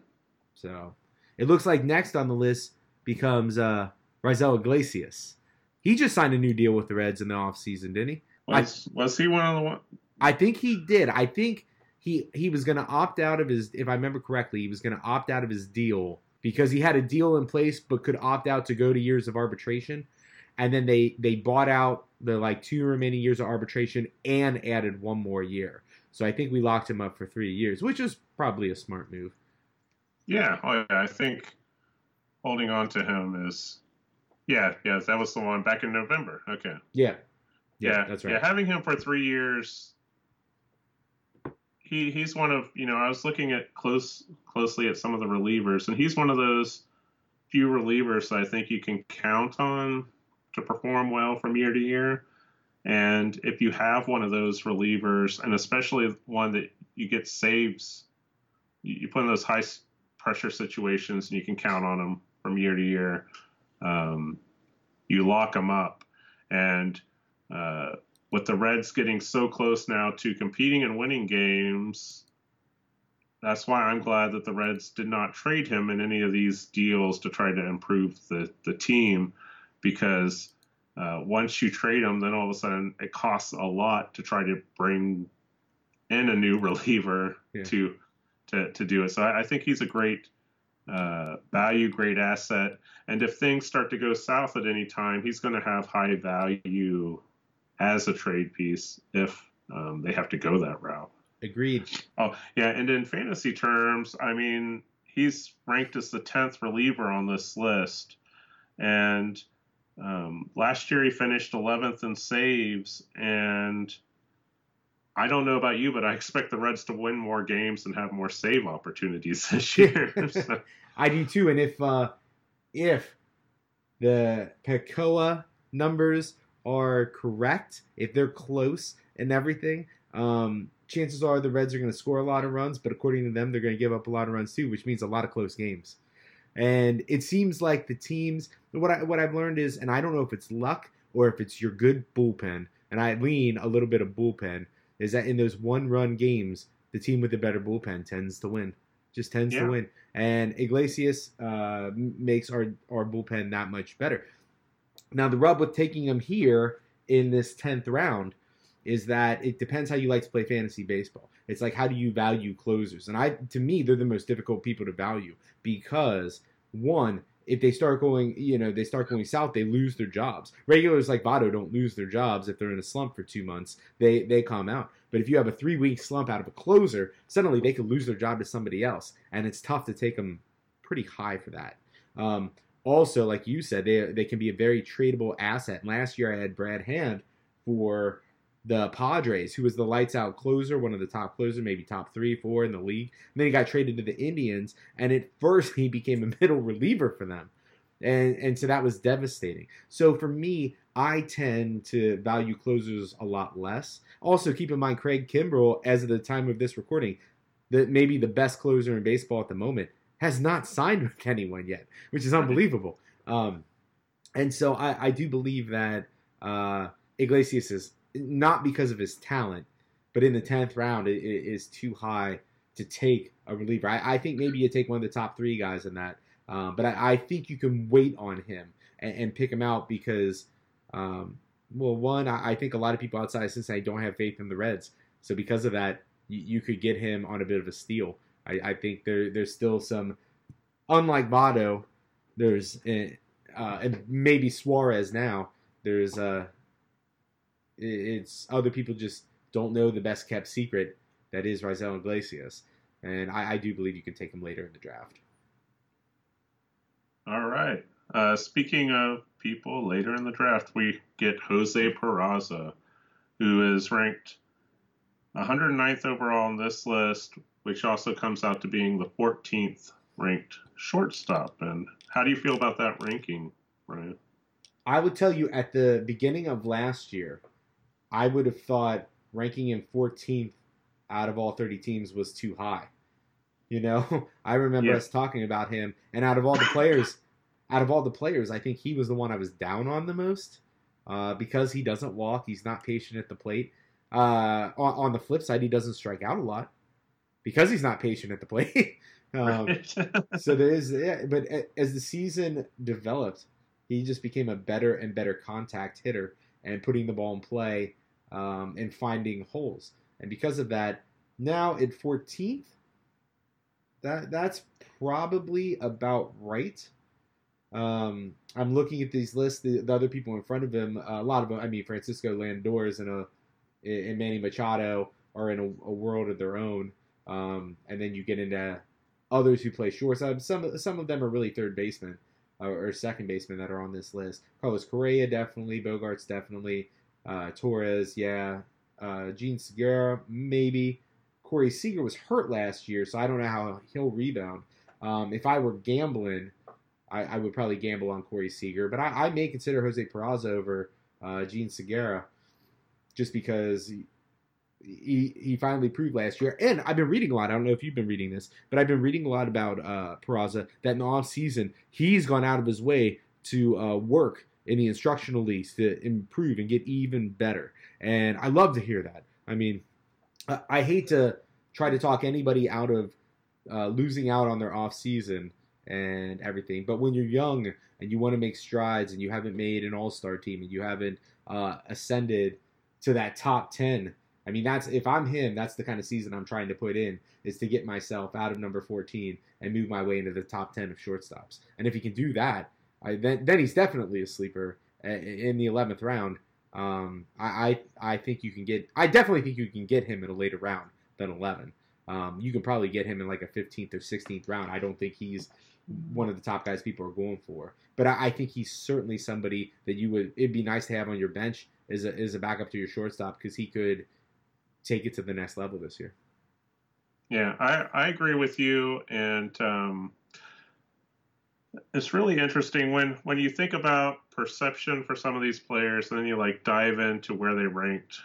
So it looks like next on the list becomes uh, Raisel Iglesias. He just signed a new deal with the Reds in the offseason, didn't he? Was, I, was he one of the one? I think he did. I think he he was going to opt out of his if I remember correctly, he was going to opt out of his deal because he had a deal in place but could opt out to go to years of arbitration. And then they they bought out the like two remaining years of arbitration and added one more year. So I think we locked him up for 3 years, which is probably a smart move. Yeah, oh yeah, I think holding on to him is yeah, yeah, that was the one back in November. Okay. Yeah. Yeah, yeah that's right. Yeah, having him for 3 years he he's one of you know I was looking at close closely at some of the relievers, and he's one of those few relievers that I think you can count on to perform well from year to year. And if you have one of those relievers, and especially one that you get saves, you, you put in those high pressure situations, and you can count on them from year to year. Um, you lock them up, and uh, with the Reds getting so close now to competing and winning games, that's why I'm glad that the Reds did not trade him in any of these deals to try to improve the, the team because uh, once you trade him, then all of a sudden it costs a lot to try to bring in a new [LAUGHS] reliever yeah. to, to to do it. So I, I think he's a great uh, value, great asset. And if things start to go south at any time, he's going to have high value as a trade piece if um, they have to go that route. Agreed. Oh yeah, and in fantasy terms, I mean, he's ranked as the tenth reliever on this list, and um, last year he finished 11th in saves, and I don't know about you, but I expect the Reds to win more games and have more save opportunities [LAUGHS] this year. so. [LAUGHS] I do too, and if uh, if the PECOTA numbers are correct, if they're close and everything, um, chances are the Reds are going to score a lot of runs, but according to them, they're going to give up a lot of runs too, which means a lot of close games. And it seems like the teams, what I what I've learned is, and I don't know if it's luck or if it's your good bullpen, and I lean a little bit of bullpen, is that in those one run games, the team with the better bullpen tends to win, just tends yeah. to win. And Iglesias uh, makes our our bullpen that much better. Now, the rub with taking him here in this 10th round is that it depends how you like to play fantasy baseball. It's like how do you value closers? And I to me they're the most difficult people to value because one, if they start going, you know, they start going south, they lose their jobs. Regulars like Votto don't lose their jobs if they're in a slump for two months. They they calm out. But if you have a three week slump out of a closer, suddenly they could lose their job to somebody else, and it's tough to take them pretty high for that. Um, also, like you said, they they can be a very tradable asset. Last year I had Brad Hand for the Padres, who was the lights out closer, one of the top closers, maybe top three, four in the league. And then he got traded to the Indians, and at first [LAUGHS] he became a middle reliever for them. And and so that was devastating. So for me, I tend to value closers a lot less. Also, keep in mind Craig Kimbrel, as of the time of this recording, that maybe the best closer in baseball at the moment, has not signed with anyone yet, which is unbelievable. Um, and so I, I do believe that uh, Iglesias is not because of his talent, but in the tenth round, it, it is too high to take a reliever. I, I, think maybe you take one of the top three guys in that, um, but I, I, think you can wait on him and, and pick him out because, um, well, one, I, think a lot of people outside of Cincinnati don't have faith in the Reds, so because of that, you, you could get him on a bit of a steal. I, think there there's still some, unlike Votto, there's uh, and maybe Suarez now. There's uh, it's other people just don't know the best kept secret that is Raisel Iglesias, and I, I do believe you can take him later in the draft. All right. Uh, speaking of people later in the draft, we get Jose Peraza, who is ranked 109th overall on this list, which also comes out to being the 14th ranked shortstop. And how do you feel about that ranking, Ryan? I would tell you at the beginning of last year, I would have thought ranking him 14th out of all 30 teams was too high. You know, [LAUGHS] I remember yeah. us talking about him, and out of all the players, out of all the players, I think he was the one I was down on the most uh, because he doesn't walk, he's not patient at the plate. Uh, on, on, the flip side, he doesn't strike out a lot because he's not patient at the plate. [LAUGHS] um, [LAUGHS] so there is, yeah, but as the season developed, he just became a better and better contact hitter and putting the ball in play um, and finding holes. And because of that, now at 14th, that that's probably about right. Um, I'm looking at these lists. The, the, other people in front of him, uh, a lot of them. I mean, Francisco Lindor and a Manny Machado are in a, a world of their own. Um, and then you get into others who play shortstop. Some some of them are really third baseman or, second baseman that are on this list. Carlos Correa definitely, Bogaerts definitely, uh, Torres, yeah, uh, Jean Segura maybe. Corey Seager was hurt last year, so I don't know how he'll rebound. Um, if I were gambling, I, I, would probably gamble on Corey Seager, but I, I may consider Jose Peraza over uh, Jean Segura just because he he finally proved last year. And I've been reading a lot. I don't know if you've been reading this, but I've been reading a lot about uh, Peraza that in the off season he's gone out of his way to uh, work in the instructional leagues to improve and get even better. And I love to hear that. I mean, I, I hate to try to talk anybody out of uh, losing out on their off season and everything, but when you're young and you want to make strides and you haven't made an all star team and you haven't uh, ascended to that top ten I mean, that's if I'm him, that's the kind of season I'm trying to put in is to get myself out of number 14 and move my way into the top 10 of shortstops. And if he can do that, I, then then he's definitely a sleeper in the 11th round. Um, I, I I think you can get. I definitely think you can get him in a later round than 11. Um, you can probably get him in like a 15th or 16th round. I don't think he's one of the top guys people are going for. But I, I, think he's certainly somebody that you would. It'd be nice to have on your bench as a as a backup to your shortstop because he could take it to the next level this year. Yeah, I, I agree with you, and um, it's really interesting when when you think about perception for some of these players, and then you like dive into where they ranked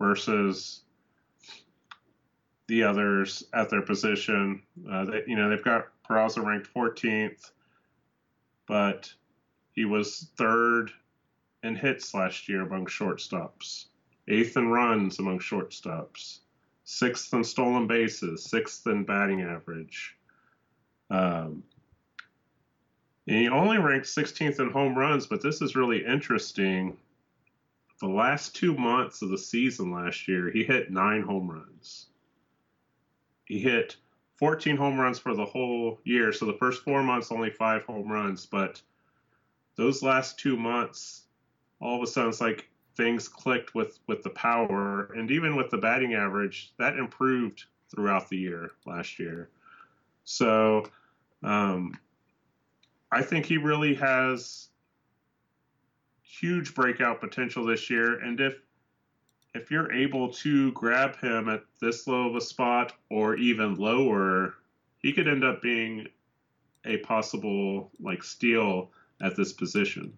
versus the others at their position. Uh, you know, they've got Peraza ranked 14th, but he was third in hits last year among shortstops eighth in runs among shortstops, sixth in stolen bases, sixth in batting average. Um, he only ranked 16th in home runs, but this is really interesting. The last two months of the season last year, he hit nine home runs. He hit 14 home runs for the whole year. So the first four months, only five home runs. But those last two months, all of a sudden, it's like things clicked with with the power, and even with the batting average, that improved throughout the year last year. So um, I think he really has huge breakout potential this year, and if if you're able to grab him at this low of a spot or even lower, he could end up being a possible like steal at this position.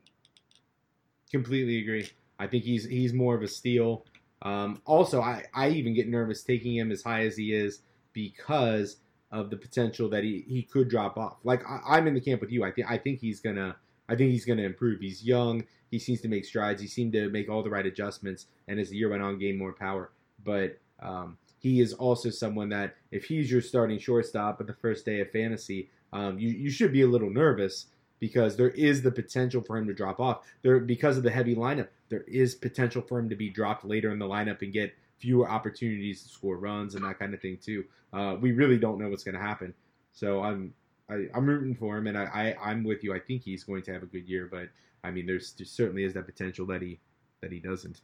Completely agree. I think he's he's more of a steal. Um, also, I, I even get nervous taking him as high as he is because of the potential that he, he could drop off. Like I, am in the camp with you. I think I think he's gonna I think he's gonna improve. He's young. He seems to make strides. He seemed to make all the right adjustments, and as the year went on, gain more power. But um, he is also someone that if he's your starting shortstop at the first day of fantasy, um, you you should be a little nervous because there is the potential for him to drop off. There because of the heavy lineup, there is potential for him to be dropped later in the lineup and get fewer opportunities to score runs and that kind of thing too. Uh, we really don't know what's going to happen. So I'm I, am rooting for him, and I, I am with you. I think he's going to have a good year, but I mean, there's there certainly is that potential that he that he doesn't.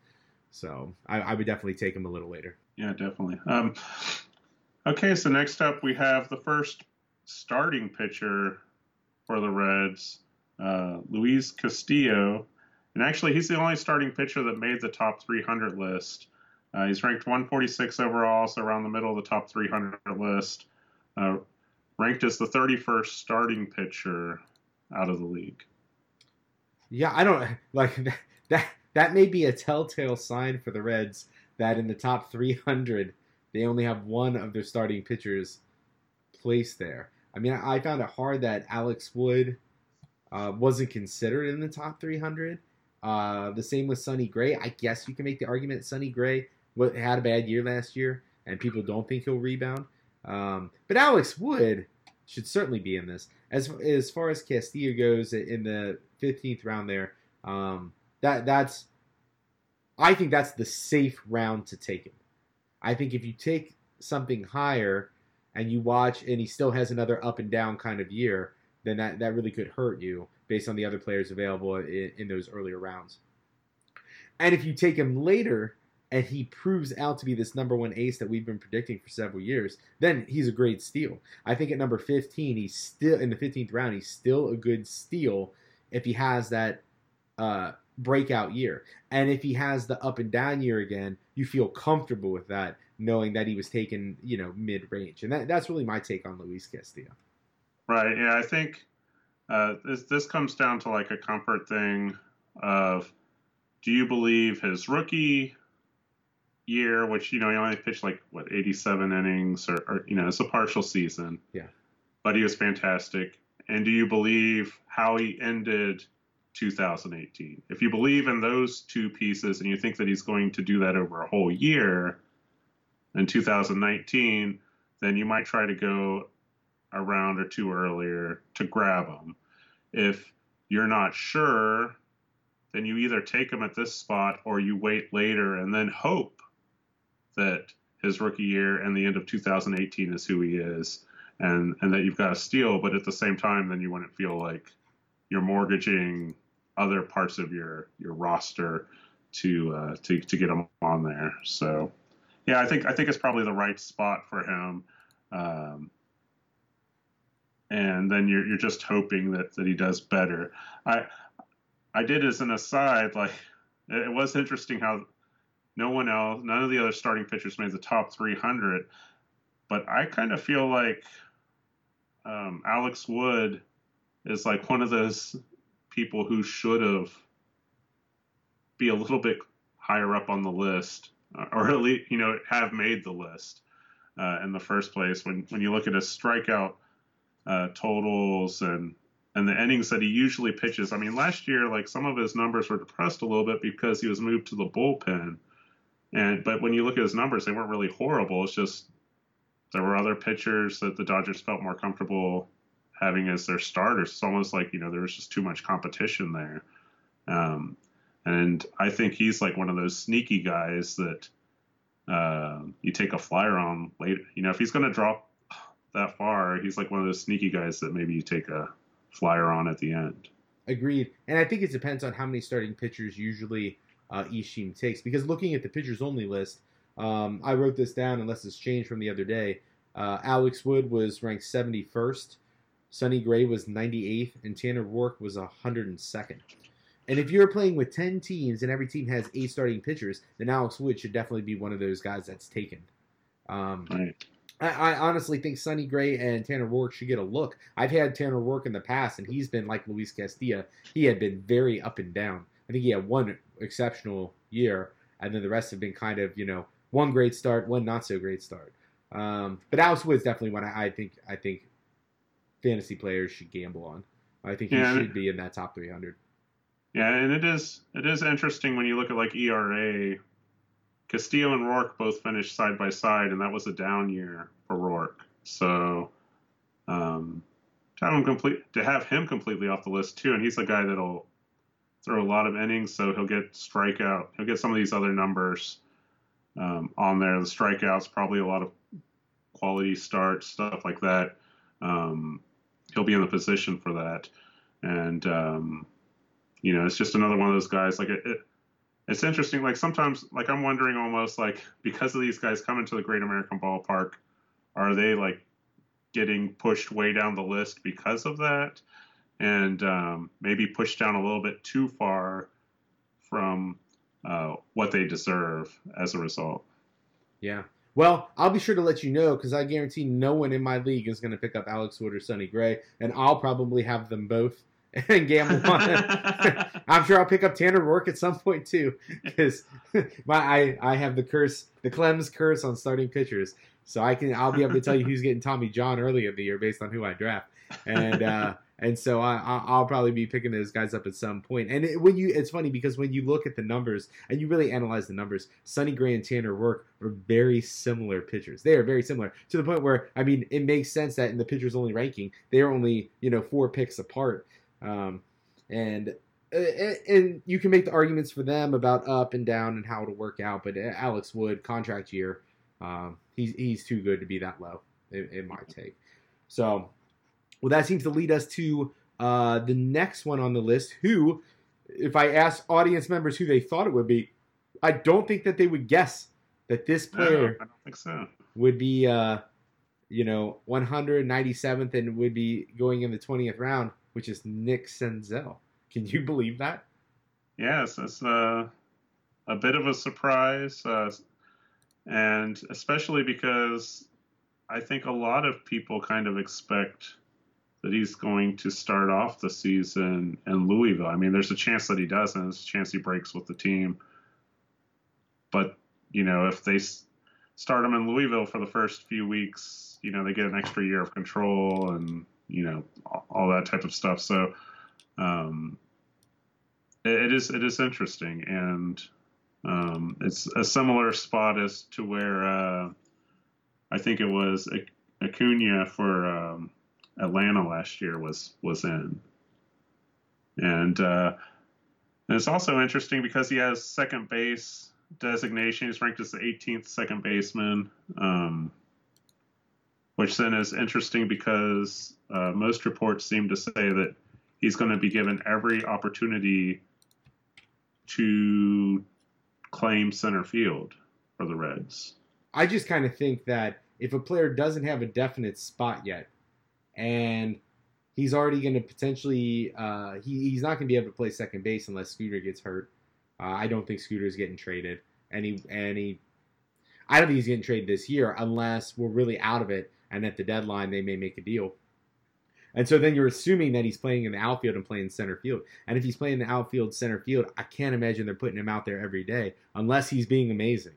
So I, I would definitely take him a little later. Yeah, definitely. Um, okay, so next up we have the first starting pitcher for the Reds, uh, Luis Castillo. And actually, he's the only starting pitcher that made the top 300 list. Uh, he's ranked 146 overall, so around the middle of the top 300 list. Uh, ranked as the 31st starting pitcher out of the league. Yeah, I don't [LAUGHS] like [LAUGHS] that. That, may be a telltale sign for the Reds that in the top 300 they only have one of their starting pitchers placed there. I mean, I found it hard that Alex Wood uh, wasn't considered in the top 300. Uh, the same with Sonny Gray. I guess you can make the argument Sonny Gray had a bad year last year, and people don't think he'll rebound. Um, but Alex Wood should certainly be in this. As as far as Castillo goes in the 15th round, there, um, that that's I think that's the safe round to take him. I think if you take something higher, and you watch and he still has another up and down kind of year, then that, that really could hurt you based on the other players available in, in those earlier rounds. And if you take him later and he proves out to be this number one ace that we've been predicting for several years, then he's a great steal. I think at number 15, he's still in the 15th round, he's still a good steal if he has that uh, breakout year. And if he has the up and down year again, you feel comfortable with that knowing that he was taken, you know, mid range. And that, that's really my take on Luis Castillo. Right. Yeah. I think uh, this, this comes down to like a comfort thing of do you believe his rookie year, which, you know, he only pitched like, what, 87 innings or, or you know, it's a partial season. Yeah. But he was fantastic. And do you believe how he ended 2018? If you believe in those two pieces and you think that he's going to do that over a whole year, in 2019, then you might try to go a round or two earlier to grab them. If you're not sure, then you either take him at this spot or you wait later and then hope that his rookie year and the end of 2018 is who he is and and that you've got a steal but at the same time then you wouldn't feel like you're mortgaging other parts of your your roster to uh, to to get him on there so yeah, I think I think it's probably the right spot for him. Um, and then you're you're just hoping that, that he does better. I I did as an aside, like it was interesting how no one else, none of the other starting pitchers made the top 300, but I kind of feel like um, Alex Wood is like one of those people who should have be a little bit higher up on the list uh, or at least you know have made the list uh, in the first place. When when you look at his strikeout uh, totals and and the innings that he usually pitches, I mean, last year like some of his numbers were depressed a little bit because he was moved to the bullpen. And but when you look at his numbers, they weren't really horrible. It's just there were other pitchers that the Dodgers felt more comfortable having as their starters. It's almost like you know there was just too much competition there. Um, and I think he's like one of those sneaky guys that uh, you take a flyer on later. You know, if he's going to drop that far, he's like one of those sneaky guys that maybe you take a flyer on at the end. Agreed. And I think it depends on how many starting pitchers usually uh, each team takes. Because looking at the pitchers only list, um, I wrote this down unless it's changed from the other day. Uh, Alex Wood was ranked 71st, Sonny Gray was 98th, and Tanner Roark was 102nd. And if you're playing with 10 teams and every team has eight starting pitchers, then Alex Wood should definitely be one of those guys that's taken. Um, Right. I, I honestly think Sonny Gray and Tanner Roark should get a look. I've had Tanner Roark in the past, and he's been like Luis Castillo. He had been very up and down. I think he had one exceptional year, and then the rest have been kind of you know one great start, one not so great start. Um, but Alex Wood's definitely one I, I think I think fantasy players should gamble on. I think he Yeah, should be in that top 300. Yeah, and it is it is interesting when you look at like ERA. Castillo and Roark both finished side by side, and that was a down year for Roark. So um, to have him complete to have him completely off the list too, and he's a guy that'll throw a lot of innings, so he'll get strikeout. He'll get some of these other numbers um, on there. The strikeouts, probably a lot of quality starts, stuff like that. Um, he'll be in the position for that, and um, you know, it's just another one of those guys. Like it, it, it's interesting. Like sometimes, like I'm wondering almost like because of these guys coming to the Great American Ballpark, are they like getting pushed way down the list because of that, and um, maybe pushed down a little bit too far from uh, what they deserve as a result? Yeah. Well, I'll be sure to let you know because I guarantee no one in my league is going to pick up Alex Wood or Sonny Gray, and I'll probably have them both [LAUGHS] and gamble [LAUGHS] on it. [LAUGHS] I'm sure I'll pick up Tanner Roark at some point too, because my I I have the curse, the Klems curse on starting pitchers, so I can I'll be able to tell you who's getting Tommy John early in the year based on who I draft, and uh, and so I I'll probably be picking those guys up at some point. And it, when you it's funny because when you look at the numbers and you really analyze the numbers, Sonny Gray and Tanner Roark are very similar pitchers. They are very similar to the point where I mean it makes sense that in the pitchers only ranking they are only you know four picks apart. Um, and uh, and you can make the arguments for them about up and down and how it'll work out. But uh, Alex Wood contract year, um, he's he's too good to be that low in, in my take. So, well, that seems to lead us to uh, the next one on the list. Who, if I asked audience members who they thought it would be, I don't think that they would guess that this No, player I don't think so. would be, uh, you know, 197th and would be going in the 20th round, which is Nick Senzel. Can you believe that? Yes, it's uh, a bit of a surprise, uh, and especially because I think a lot of people kind of expect that he's going to start off the season in Louisville. I mean, there's a chance that he doesn't. There's a chance he breaks with the team. But you know, if they start him in Louisville for the first few weeks, you know, they get an extra year of control and you know all- that type of stuff. So. Um, it it is it is interesting, and um, it's a similar spot as to where uh, I think it was Ac- Acuna for um, Atlanta last year was was in, and, uh, and it's also interesting because he has second base designation. He's ranked as the 18th second baseman, um, which then is interesting because uh, most reports seem to say that he's going to be given every opportunity to claim center field for the Reds. I just kind of think that if a player doesn't have a definite spot yet, and he's already going to potentially, uh, he, he's not going to be able to play second base unless Scooter gets hurt. Uh, I don't think Scooter's getting traded. And he, I don't think he's getting traded this year unless we're really out of it and at the deadline they may make a deal. And so then you're assuming that he's playing in the outfield and playing center field. And if he's playing the outfield center field, I can't imagine they're putting him out there every day unless he's being amazing.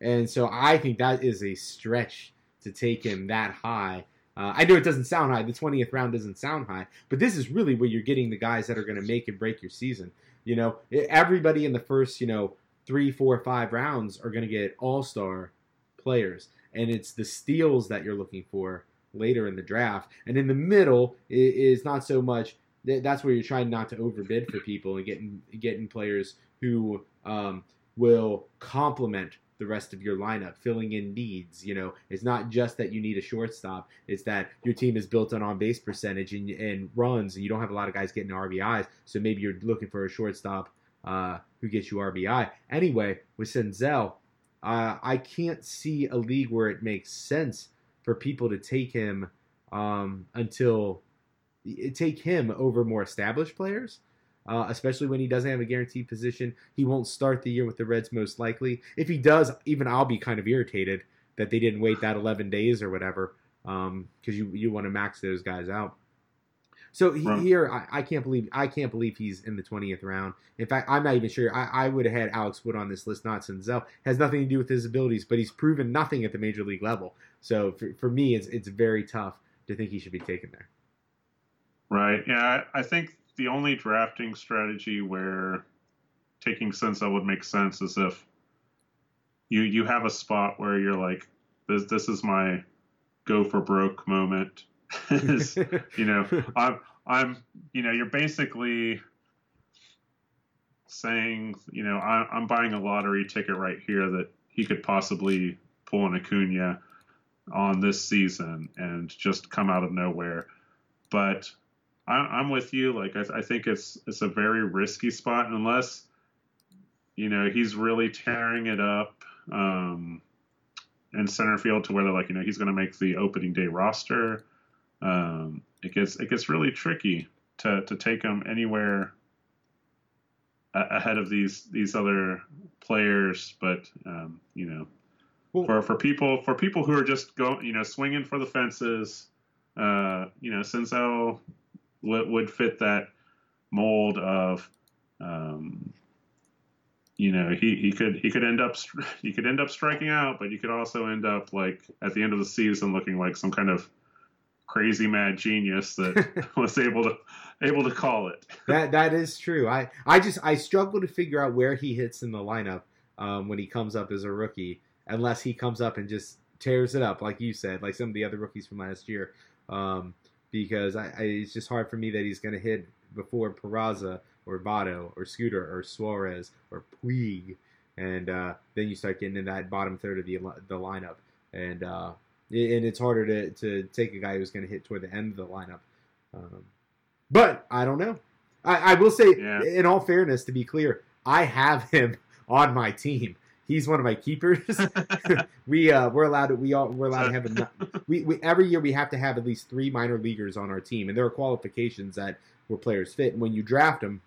And so I think that is a stretch to take him that high. Uh, I know it doesn't sound high. The 20th round doesn't sound high, but this is really where you're getting the guys that are going to make and break your season. You know, everybody in the first, you know, three, four, five rounds are going to get all star players. And it's the steals that you're looking for later in the draft. And in the middle is not so much. That's where you're trying not to overbid for people and getting getting players who um, will complement the rest of your lineup, filling in needs. You know, it's not just that you need a shortstop; it's that your team is built on on base percentage and, and runs, and you don't have a lot of guys getting RBIs. So maybe you're looking for a shortstop uh, who gets you RBI. Anyway, with Senzel, uh, I can't see a league where it makes sense for people to take him um, until take him over more established players uh, especially when he doesn't have a guaranteed position. He won't start the year with the Reds most likely. If he does, even I'll be kind of irritated that they didn't wait that 11 days or whatever because um, you you want to max those guys out. So he, right. here, I, I, can't believe I can't believe he's in the 20th round. In fact, I'm not even sure. I, I would have had Alex Wood on this list, not Senzel. Has nothing to do with his abilities, but he's proven nothing at the major league level. So for, for me, it's it's very tough to think he should be taken there. Right. Yeah, I think the only drafting strategy where taking Senzel would make sense is if you you have a spot where you're like, this this is my go for broke moment. Is, [LAUGHS] you know, I'm I'm you know, you're basically saying, you know, I, I'm buying a lottery ticket right here that he could possibly pull an Acuna on this season and just come out of nowhere. But I, am with you. Like I, I, think it's it's a very risky spot unless you know he's really tearing it up um, in center field to where they're like you know he's going to make the opening day roster. Um, it gets it gets really tricky to to take him anywhere ahead of these these other players. But um, you know, well, for for people for people who are just going you know swinging for the fences. Uh, you know, Senzel would fit that mold of um, you know he, he could he could end up [LAUGHS] he could end up striking out but you could also end up like at the end of the season looking like some kind of crazy mad genius that [LAUGHS] was able to able to call it. That that is true. I i just i struggle to figure out where he hits in the lineup um, when he comes up as a rookie unless he comes up and just tears it up like you said like some of the other rookies from last year. Um, because I, I, it's just hard for me that he's going to hit before Peraza or Votto or Scooter or Suarez or Puig, and uh, then you start getting in that bottom third of the the lineup, and uh, and it's harder to, to take a guy who's going to hit toward the end of the lineup. Um, but I don't know. I, I will say, yeah. in all fairness, to be clear, I have [LAUGHS] him on my team he's one of my keepers. [LAUGHS] [LAUGHS] we uh, we're allowed to we all we're allowed to have a we, we every year we have to have at least three minor leaguers on our team, and there are qualifications that where players fit. And when you draft them,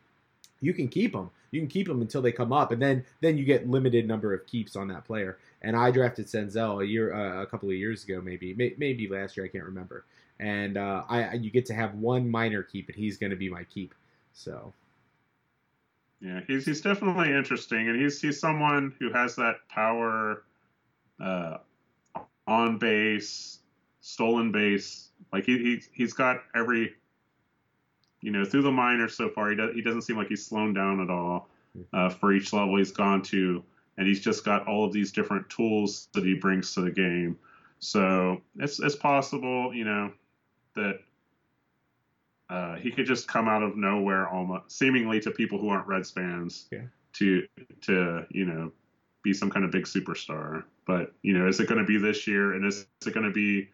you can keep them. You can keep them until they come up, and then then you get limited number of keeps on that player. And I drafted Senzel a year, uh, a couple of years ago, maybe may, maybe last year, I can't remember. And uh, I you get to have one minor keep, and he's going to be my keep. So yeah, he's he's definitely interesting, and he's he's someone who has that power, uh, on base, stolen base. Like he, he he's got every, you know, through the minors so far. He does he doesn't seem like he's slowed down at all uh, for each level he's gone to, and he's just got all of these different tools that he brings to the game. So it's it's possible, you know, that uh, he could just come out of nowhere, almost seemingly to people who aren't Reds fans, yeah. to to you know be some kind of big superstar. But you know, is it going to be this year, and is, is it going to be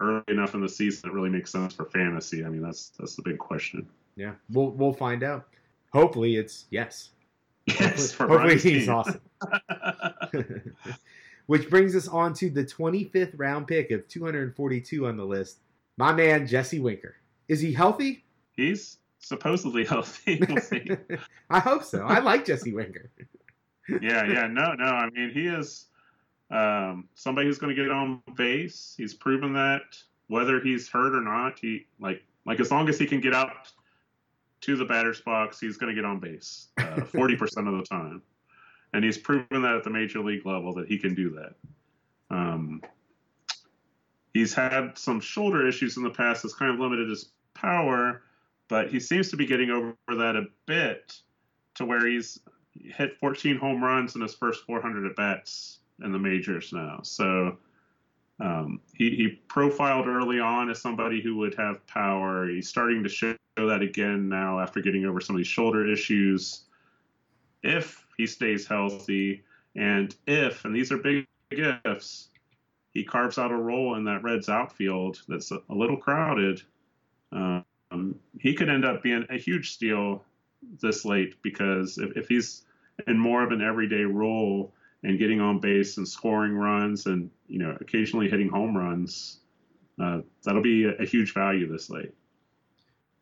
early enough in the season that really makes sense for fantasy? I mean, that's that's the big question. Yeah, we'll we'll find out. Hopefully, it's yes. Yes, hopefully, hopefully he's awesome. [LAUGHS] [LAUGHS] Which brings us on to the 25th round pick of 242 on the list. My man Jesse Winker. Is he healthy? He's supposedly healthy. [LAUGHS] I hope so. I like Jesse Winker. yeah, yeah, no, no. I mean, he is um, somebody who's going to get on base. He's proven that whether he's hurt or not, he like like as long as he can get out to the batter's box, he's going to get on base uh, [LAUGHS] forty uh, percent of the time, and he's proven that at the major league level that he can do that. Um, he's had some shoulder issues in the past that's kind of limited his power, but he seems to be getting over that a bit to where he's hit 14 home runs in his first 400 at bats in the majors now. So um, he, he, profiled early on as somebody who would have power. He's starting to show that again now after getting over some of these shoulder issues. If he stays healthy, And if, and these are big ifs, he carves out a role in that Reds outfield that's a, little crowded, um, he could end up being a huge steal this late because if, if he's in more of an everyday role and getting on base and scoring runs and you know occasionally hitting home runs, uh, that'll be a, a, huge value this late.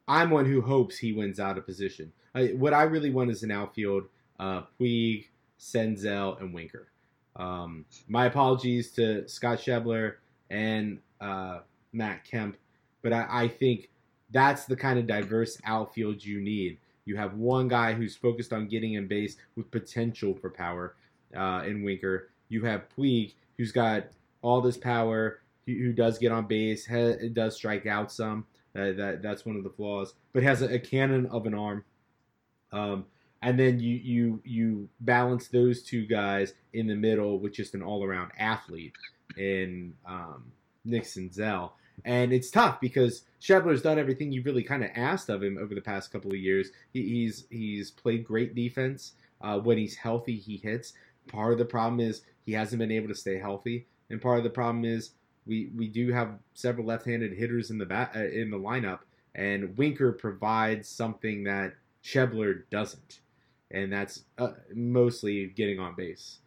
I'm one who hopes he wins out of position. I, what I really want is an outfield: uh, Puig, Senzel, and Winker. Um, my apologies to Scott Schebler and uh, Matt Kemp, but I, I think that's the kind of diverse outfield you need. You have one guy who's focused on getting in base with potential for power uh, in Winker. You have Puig, who's got all this power, who, does get on base, does strike out some. Uh, that that's one of the flaws, but has a, a cannon of an arm. Um, and then you you you balance those two guys in the middle with just an all around athlete in um, Nick Senzel. And it's tough because Schebler's done everything you really kind of asked of him over the past couple of years. He, he's he's played great defense. Uh, when he's healthy, he hits. Part of the problem is he hasn't been able to stay healthy, and part of the problem is we we do have several left-handed hitters in the bat, uh, in the lineup, and Winker provides something that Schebler doesn't, and that's uh, mostly getting on base.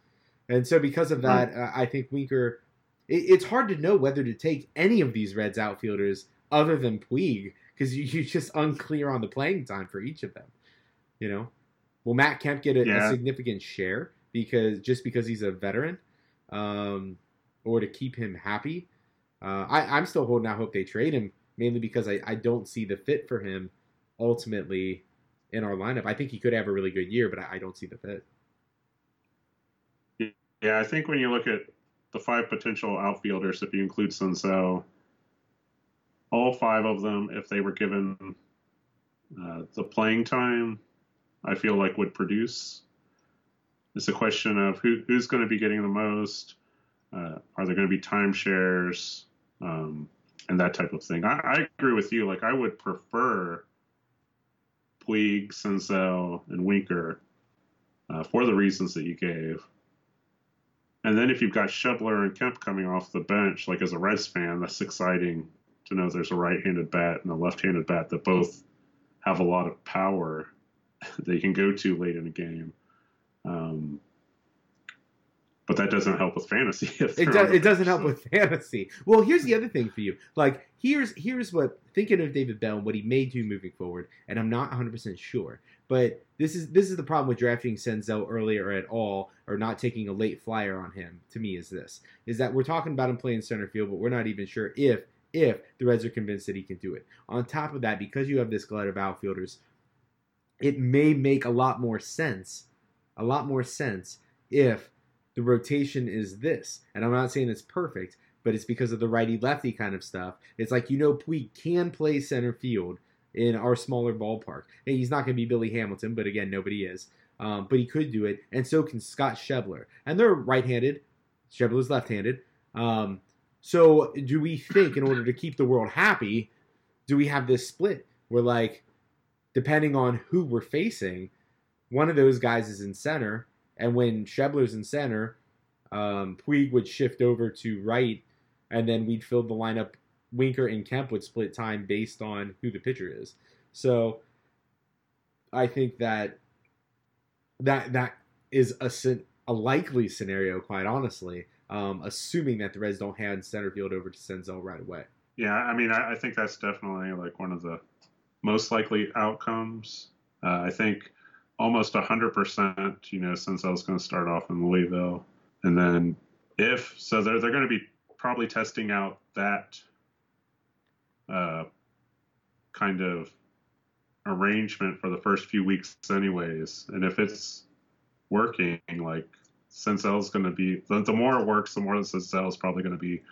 And so because of that, uh, I think Winker. It, it's hard to know whether to take any of these Reds outfielders other than Puig because you, you're just unclear on the playing time for each of them. You know, will Matt Kemp get a, yeah. a significant share because just because he's a veteran? Um, or to keep him happy. Uh, I, am still holding out hope they trade him, mainly because I, I don't see the fit for him ultimately in our lineup. I think he could have a really good year, but I, I don't see the fit. Yeah, I think when you look at the five potential outfielders, if you include Senzel, all five of them, if they were given uh, the playing time, I feel like would produce. It's a question of who, who's going to be getting the most, uh, are there going to be timeshares um, and that type of thing? I, I, agree with you. Like I would prefer Puig, Senzel, and Winker uh, for the reasons that you gave. And then if you've got Schebler and Kemp coming off the bench, like as a Reds fan, that's exciting to know there's a right-handed bat and a left-handed bat that both have a lot of power [LAUGHS] that you can go to late in a game. Um, but that doesn't help with fantasy. [LAUGHS] it, does, it doesn't help with fantasy. Well, here's the other thing for you. Like, here's here's what thinking of David Bell and what he may do moving forward, and I'm not 100 percent sure. But this is this is the problem with drafting Senzel earlier at all, or not taking a late flyer on him. To me, is this is that we're talking about him playing center field, but we're not even sure if if the Reds are convinced that he can do it. On top of that, because you have this glut of outfielders, it may make a lot more sense, a lot more sense if the rotation is this. And I'm not saying it's perfect, but it's because of the righty lefty kind of stuff. It's like, you know, Puig can play center field in our smaller ballpark. And he's not going to be Billy Hamilton, but again, nobody is. Um, but he could do it, and so can Scott Schebler. And they're right handed, Schebler's left handed. Um, so, do we think in order to keep the world happy, do we have this split where, like, depending on who we're facing, one of those guys is in center and when Schebler's in center, um, Puig would shift over to right, and then we'd fill the lineup. Winker and Kemp would split time based on who the pitcher is. So I think that that that is a a likely scenario, quite honestly, um, assuming that the Reds don't hand center field over to Senzel right away. Yeah, I mean, I, I think that's definitely like one of the most likely outcomes. Uh, I think almost 100%, you know, since I was going to start off in Louisville. And then if, so they're, they're going to be probably testing out that uh, kind of arrangement for the first few weeks, anyways. And if it's working, like Senzel's going to be, the, the more it works, the more Senzel is probably going to be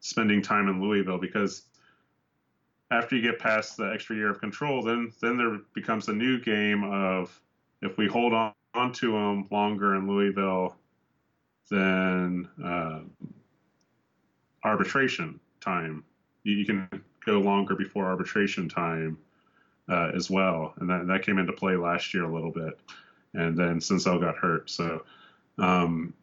spending time in Louisville because after you get past the extra year of control, then then there becomes a new game of if we hold on, on to them longer in Louisville, then uh, arbitration time. You, you, can go longer before arbitration time uh, as well, and that that came into play last year a little bit, and then Senzel got hurt, so Um,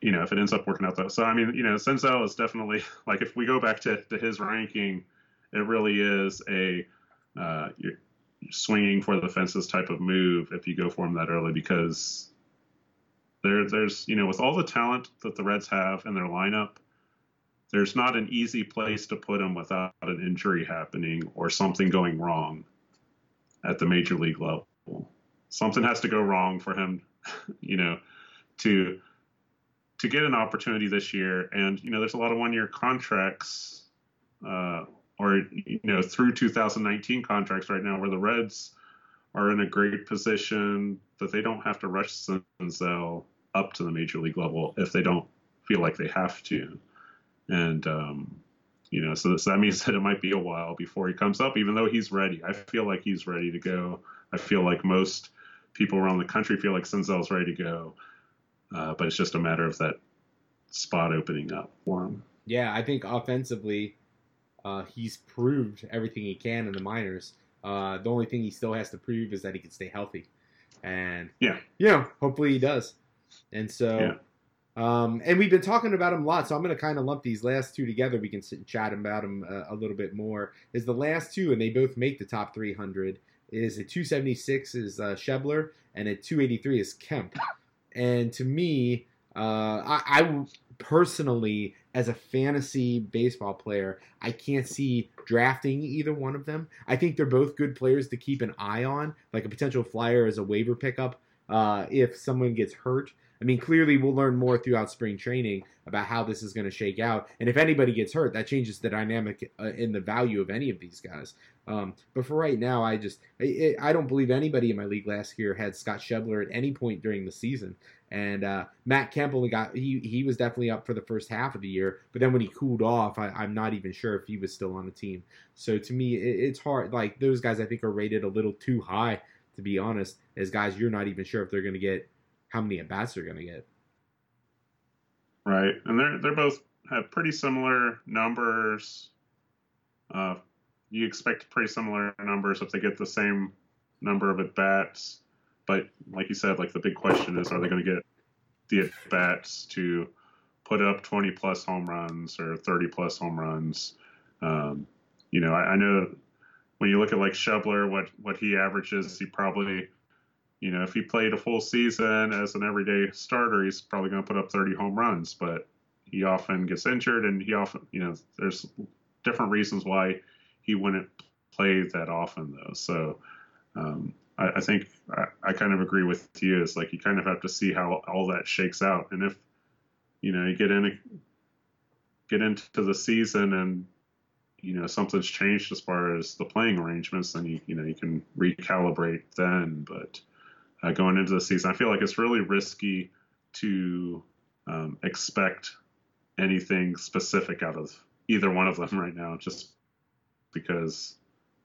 you know, if it ends up working out though. So I mean, you know, Senzel is definitely [LAUGHS] like if we go back to, to his ranking, it really is a uh, you're swinging for the fences type of move if you go for him that early because there there's you know with all the talent that the Reds have in their lineup, there's not an easy place to put him without an injury happening or something going wrong at the major league level. Something has to go wrong for him, [LAUGHS] you know, to to get an opportunity this year. And you know, there's a lot of one-year contracts, uh, or you know, through 2019 contracts right now, where the Reds are in a great position that they don't have to rush Senzel up to the major league level if they don't feel like they have to. And um, you know, so, this, that means [LAUGHS] that it might be a while before he comes up, even though he's ready. I feel like he's ready to go. I feel like most people around the country feel like Senzel's ready to go. Uh, but it's just a matter of that spot opening up for him. Yeah, I think offensively, uh, he's proved everything he can in the minors. Uh, the only thing he still has to prove is that he can stay healthy, and yeah, you know, hopefully he does. And so, Yeah. um, and we've been talking about him a lot. So I'm going to kind of lump these last two together. We can sit and chat about him uh, a little bit more. Is the last two, and they both make the top 300. Is at 276 is uh, Schebler, and at 283 is Kemp. And to me, uh, I, I personally, as a fantasy baseball player, I can't see drafting either one of them. I think they're both good players to keep an eye on, like a potential flyer as a waiver pickup uh, if someone gets hurt. I mean, clearly we'll learn more throughout spring training about how this is going to shake out. And if anybody gets hurt, that changes the dynamic uh, in the value of any of these guys. Um, but for right now, I just I, I don't believe anybody in my league last year had Scott Schebler at any point during the season. And uh, Matt Kemp only got he he was definitely up for the first half of the year, but then when he cooled off, I, I'm not even sure if he was still on the team. So to me, it, it's hard. Like those guys, I think are rated a little too high to be honest. As guys, you're not even sure if they're going to get how many at bats they're going to get. Right, and they're they're both have pretty similar numbers. Uh, you expect pretty similar numbers if they get the same number of at bats. But like you said, like the big question is, are they going to get the at bats to put up 20 plus home runs or 30 plus home runs? Um, you know, I, I know when you look at like Schebler, what what he averages, he probably, you know, if he played a full season as an everyday starter, he's probably going to put up 30 home runs. But he often gets injured, and he often, you know, there's different reasons why he wouldn't play that often, though. So um, I, I, think I, I, kind of agree with you. It's like you kind of have to see how all that shakes out, and if you know you get in, get into the season and you know something's changed as far as the playing arrangements, then you you know you can recalibrate then. But uh, going into the season, I feel like it's really risky to um, expect anything specific out of either one of them right now, just because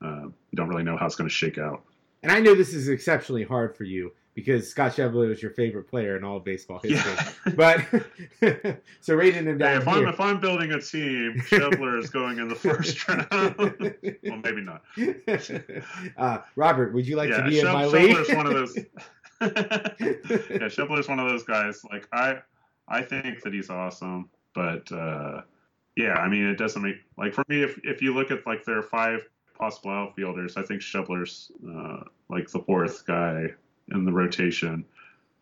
uh, you don't really know how it's going to shake out. And I know this is exceptionally hard for you because Scott Schebler is your favorite player in all of baseball history. Yeah. [LAUGHS] but [LAUGHS] so rating him down. Hey, if here. I'm if I'm building a team, Schebler is going in the first [LAUGHS] round. well, maybe not. Uh, Robert, would you like yeah, to be Sheb- in my league? one of those. yeah, Schebler's one of those guys. Like I, I think that he's awesome, but uh, yeah, I mean, it doesn't make like for me. If if you look at like their five possible outfielders, I think Schebler's uh, like the fourth guy in the rotation,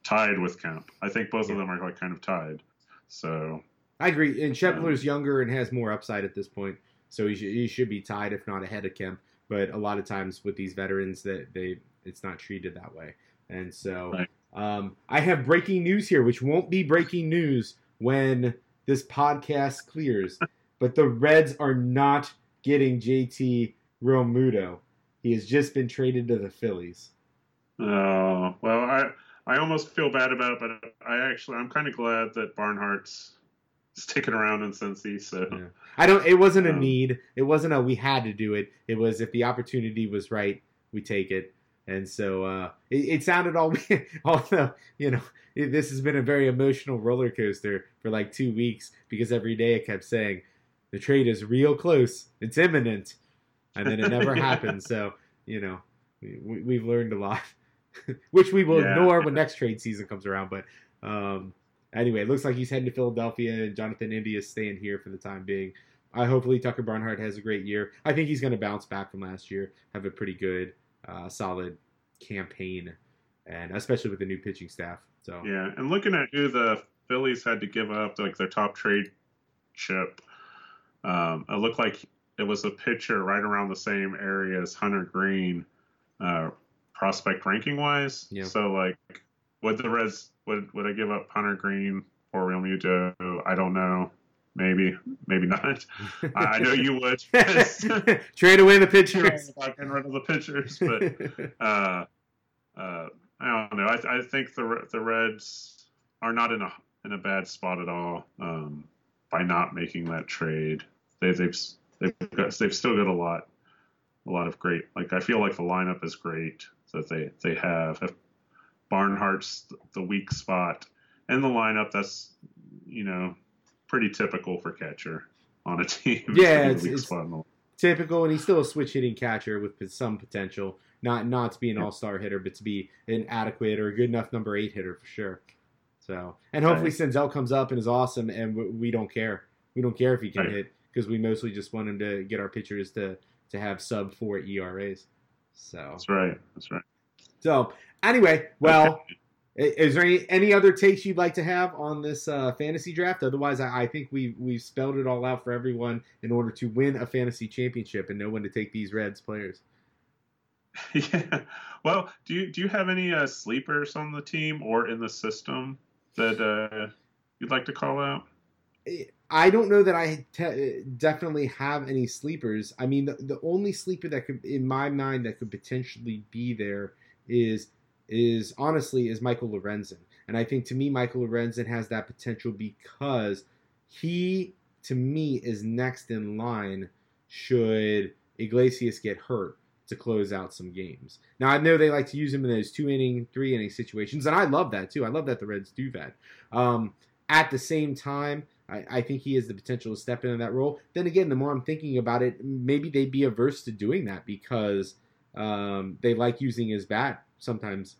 tied with Kemp. I think both Yeah. of them are like kind of tied. So I agree. And Schebler's younger and has more upside at this point, so he should, he should be tied, if not ahead of Kemp. But a lot of times with these veterans, that they it's not treated that way. And so Right. um, I have breaking news here, which won't be breaking news when this podcast clears. [LAUGHS] but the Reds are not getting JT Realmuto. He has just been traded to the Phillies. Uh, well, I I almost feel bad about it, but I actually I'm kind of glad that Barnhart's sticking around in Cincy. So Yeah. I don't. It wasn't a Um, need. It wasn't a we had to do it. It was if the opportunity was right, we take it. And so uh, it, it sounded all. Although you know, it, this has been a very emotional roller coaster for like two weeks because every day it kept saying the trade is real close. It's imminent, and then it never Yeah. happened. So you know, we, we've learned a lot. [LAUGHS] which we will Yeah. ignore when next trade season comes around. But um, anyway, it looks like he's heading to Philadelphia, and Jonathan India is staying here for the time being. I hopefully Tucker Barnhart has a great year. I think he's going to bounce back from last year, have a pretty good, uh, solid campaign, and especially with the new pitching staff. So Yeah, and looking at who the Phillies had to give up, like their top trade chip, um, it looked like it was a pitcher right around the same area as Hunter Greene, uh, prospect ranking wise. Yeah. So like, would the Reds would would I give up Hunter Greene for Realmuto? I don't know. Maybe, maybe not. [LAUGHS] I, know you would. [LAUGHS] [LAUGHS] trade away the pitchers. getting rid of the pitchers, but uh, uh, I don't know. I, I think the the Reds are not in a in a bad spot at all um, by not making that trade. They, they've they've got, they've still got a lot a lot of great. Like I feel like the lineup is great that they they have. If Barnhart's the weak spot in the lineup, that's you know pretty typical for catcher on a team. [LAUGHS] Yeah, it's- it's- spot in the Typical, and he's still a switch hitting catcher with some potential. Not not to be an all star hitter, but to be an adequate or a good enough number eight hitter for sure. So, and hopefully Senzel comes up and is awesome, and we, we don't care. We don't care if he can Right. hit because we mostly just want him to get our pitchers to to have sub four ERAs. So, That's right. That's right. so anyway, well. Is there any, any other takes you'd like to have on this uh, fantasy draft? Otherwise, I, I think we we've spelled it all out for everyone in order to win a fantasy championship and know when to take these Reds players. [LAUGHS] Yeah. Well, do you do you have any uh, sleepers on the team or in the system that uh, you'd like to call out? I don't know that I te- definitely have any sleepers. I mean, the, the only sleeper that could, in my mind, that could potentially be there is is honestly is Michael Lorenzen, and I think to me, Michael Lorenzen has that potential because he, to me, is next in line should Iglesias get hurt to close out some games. Now I know they like to use him in those two inning, three inning situations, and I love that too. I love that the Reds do that. Um, at the same time, I, I think he has the potential to step into that role. Then again, the more I'm thinking about it, maybe they'd be averse to doing that because um, they like using his bat sometimes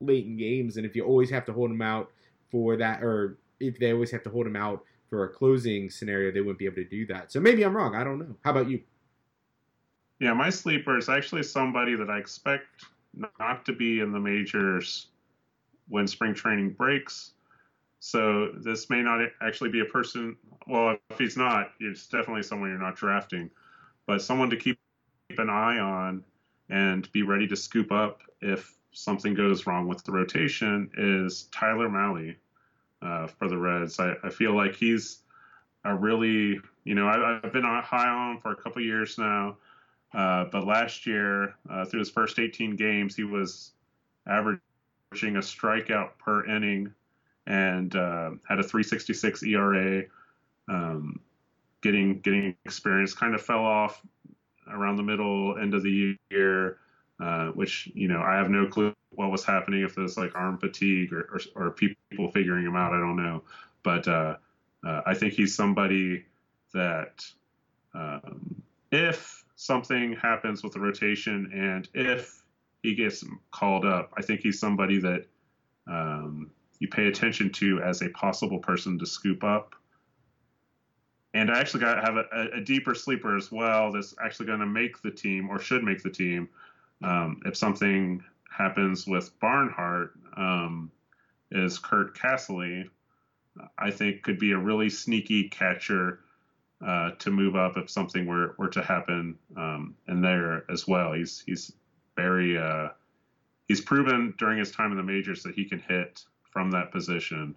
late in games, and if you always have to hold him out for that, or if they always have to hold him out for a closing scenario, they wouldn't be able to do that. So maybe I'm wrong. I don't know. How about you? Yeah, my sleeper is actually somebody that I expect not to be in the majors when spring training breaks. So this may not actually be a person. Well, if he's not, it's definitely someone you're not drafting, but someone to keep an eye on and be ready to scoop up if something goes wrong with the rotation is Tyler Mahle uh, for the Reds. I, I feel like he's a really, you know, I, I've been high on him for a couple years now. Uh, but last year, uh, through his first 18 games, he was averaging a strikeout per inning and uh, had a 366 ERA. Um, getting getting experience kind of fell off around the middle end of the year, uh, which you know I have no clue what was happening if there's like arm fatigue or, or, or people figuring him out. I don't know, but uh, uh, I think he's somebody that um, if something happens with the rotation and if he gets called up, I think he's somebody that um, you pay attention to as a possible person to scoop up. And I actually got have a, a deeper sleeper as well that's actually going to make the team or should make the team um, if something happens with Barnhart. Um, is Curt Casali? I think could be a really sneaky catcher uh, to move up if something were, were to happen um, in there as well. He's he's very uh, he's proven during his time in the majors that he can hit from that position.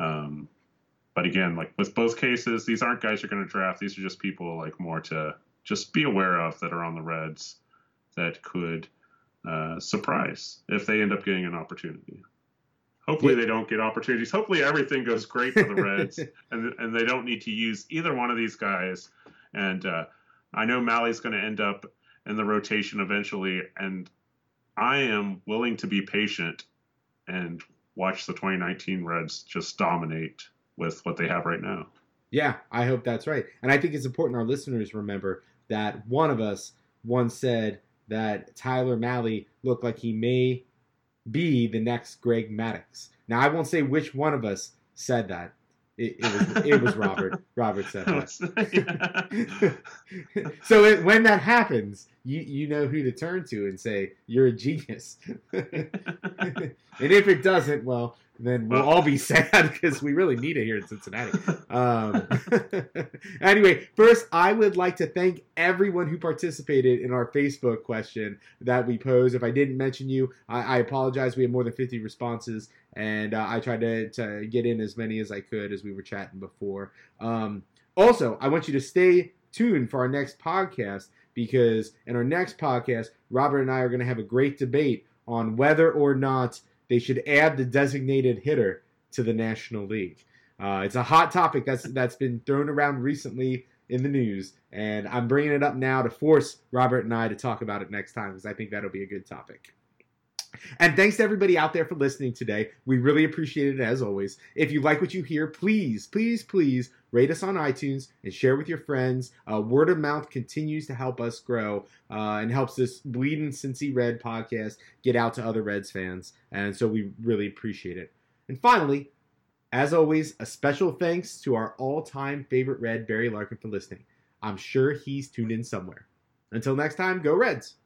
Um, but again, like with both cases, these aren't guys you're going to draft. These are just people like more to just be aware of that are on the Reds that could uh, surprise if they end up getting an opportunity. Hopefully, Yeah. they don't get opportunities. Hopefully, everything goes great for the Reds, [LAUGHS] and and they don't need to use either one of these guys. And uh, I know Mahle's going to end up in the rotation eventually, and I am willing to be patient and watch the 2019 Reds just dominate with what they have right now. Yeah, I hope that's right. And I think it's important our listeners remember that one of us once said that Tyler Mahle looked like he may be the next Greg Maddux. Now, I won't say which one of us said that. It, it was it was Robert. [LAUGHS] Robert said that. [LAUGHS] [LAUGHS] so it, when that happens, you you know who to turn to and say you're a genius. [LAUGHS] and if it doesn't, well, then we'll all be [LAUGHS] sad because we really need it here in Cincinnati. Um, [LAUGHS] anyway, first, I would like to thank everyone who participated in our Facebook question that we posed. If I didn't mention you, I, I apologize. We had more than 50 responses, and uh, I tried to, to get in as many as I could as we were chatting before. Um, also, I want you to stay tuned for our next podcast because in our next podcast, Robert and I are going to have a great debate on whether or not they should add the designated hitter to the National League. Uh, it's a hot topic that's that's been thrown around recently in the news, and I'm bringing it up now to force Robert and I to talk about it next time because I think that'll be a good topic. And thanks to everybody out there for listening today. We really appreciate it as always. If you like what you hear, please, please, please rate us on iTunes and share with your friends. Uh, word of mouth continues to help us grow uh, and helps this Bleeding Cincy Red podcast get out to other Reds fans. And so we really appreciate it. And finally, as always, a special thanks to our all time favorite Red, Barry Larkin, for listening. I'm sure he's tuned in somewhere. Until next time, go Reds!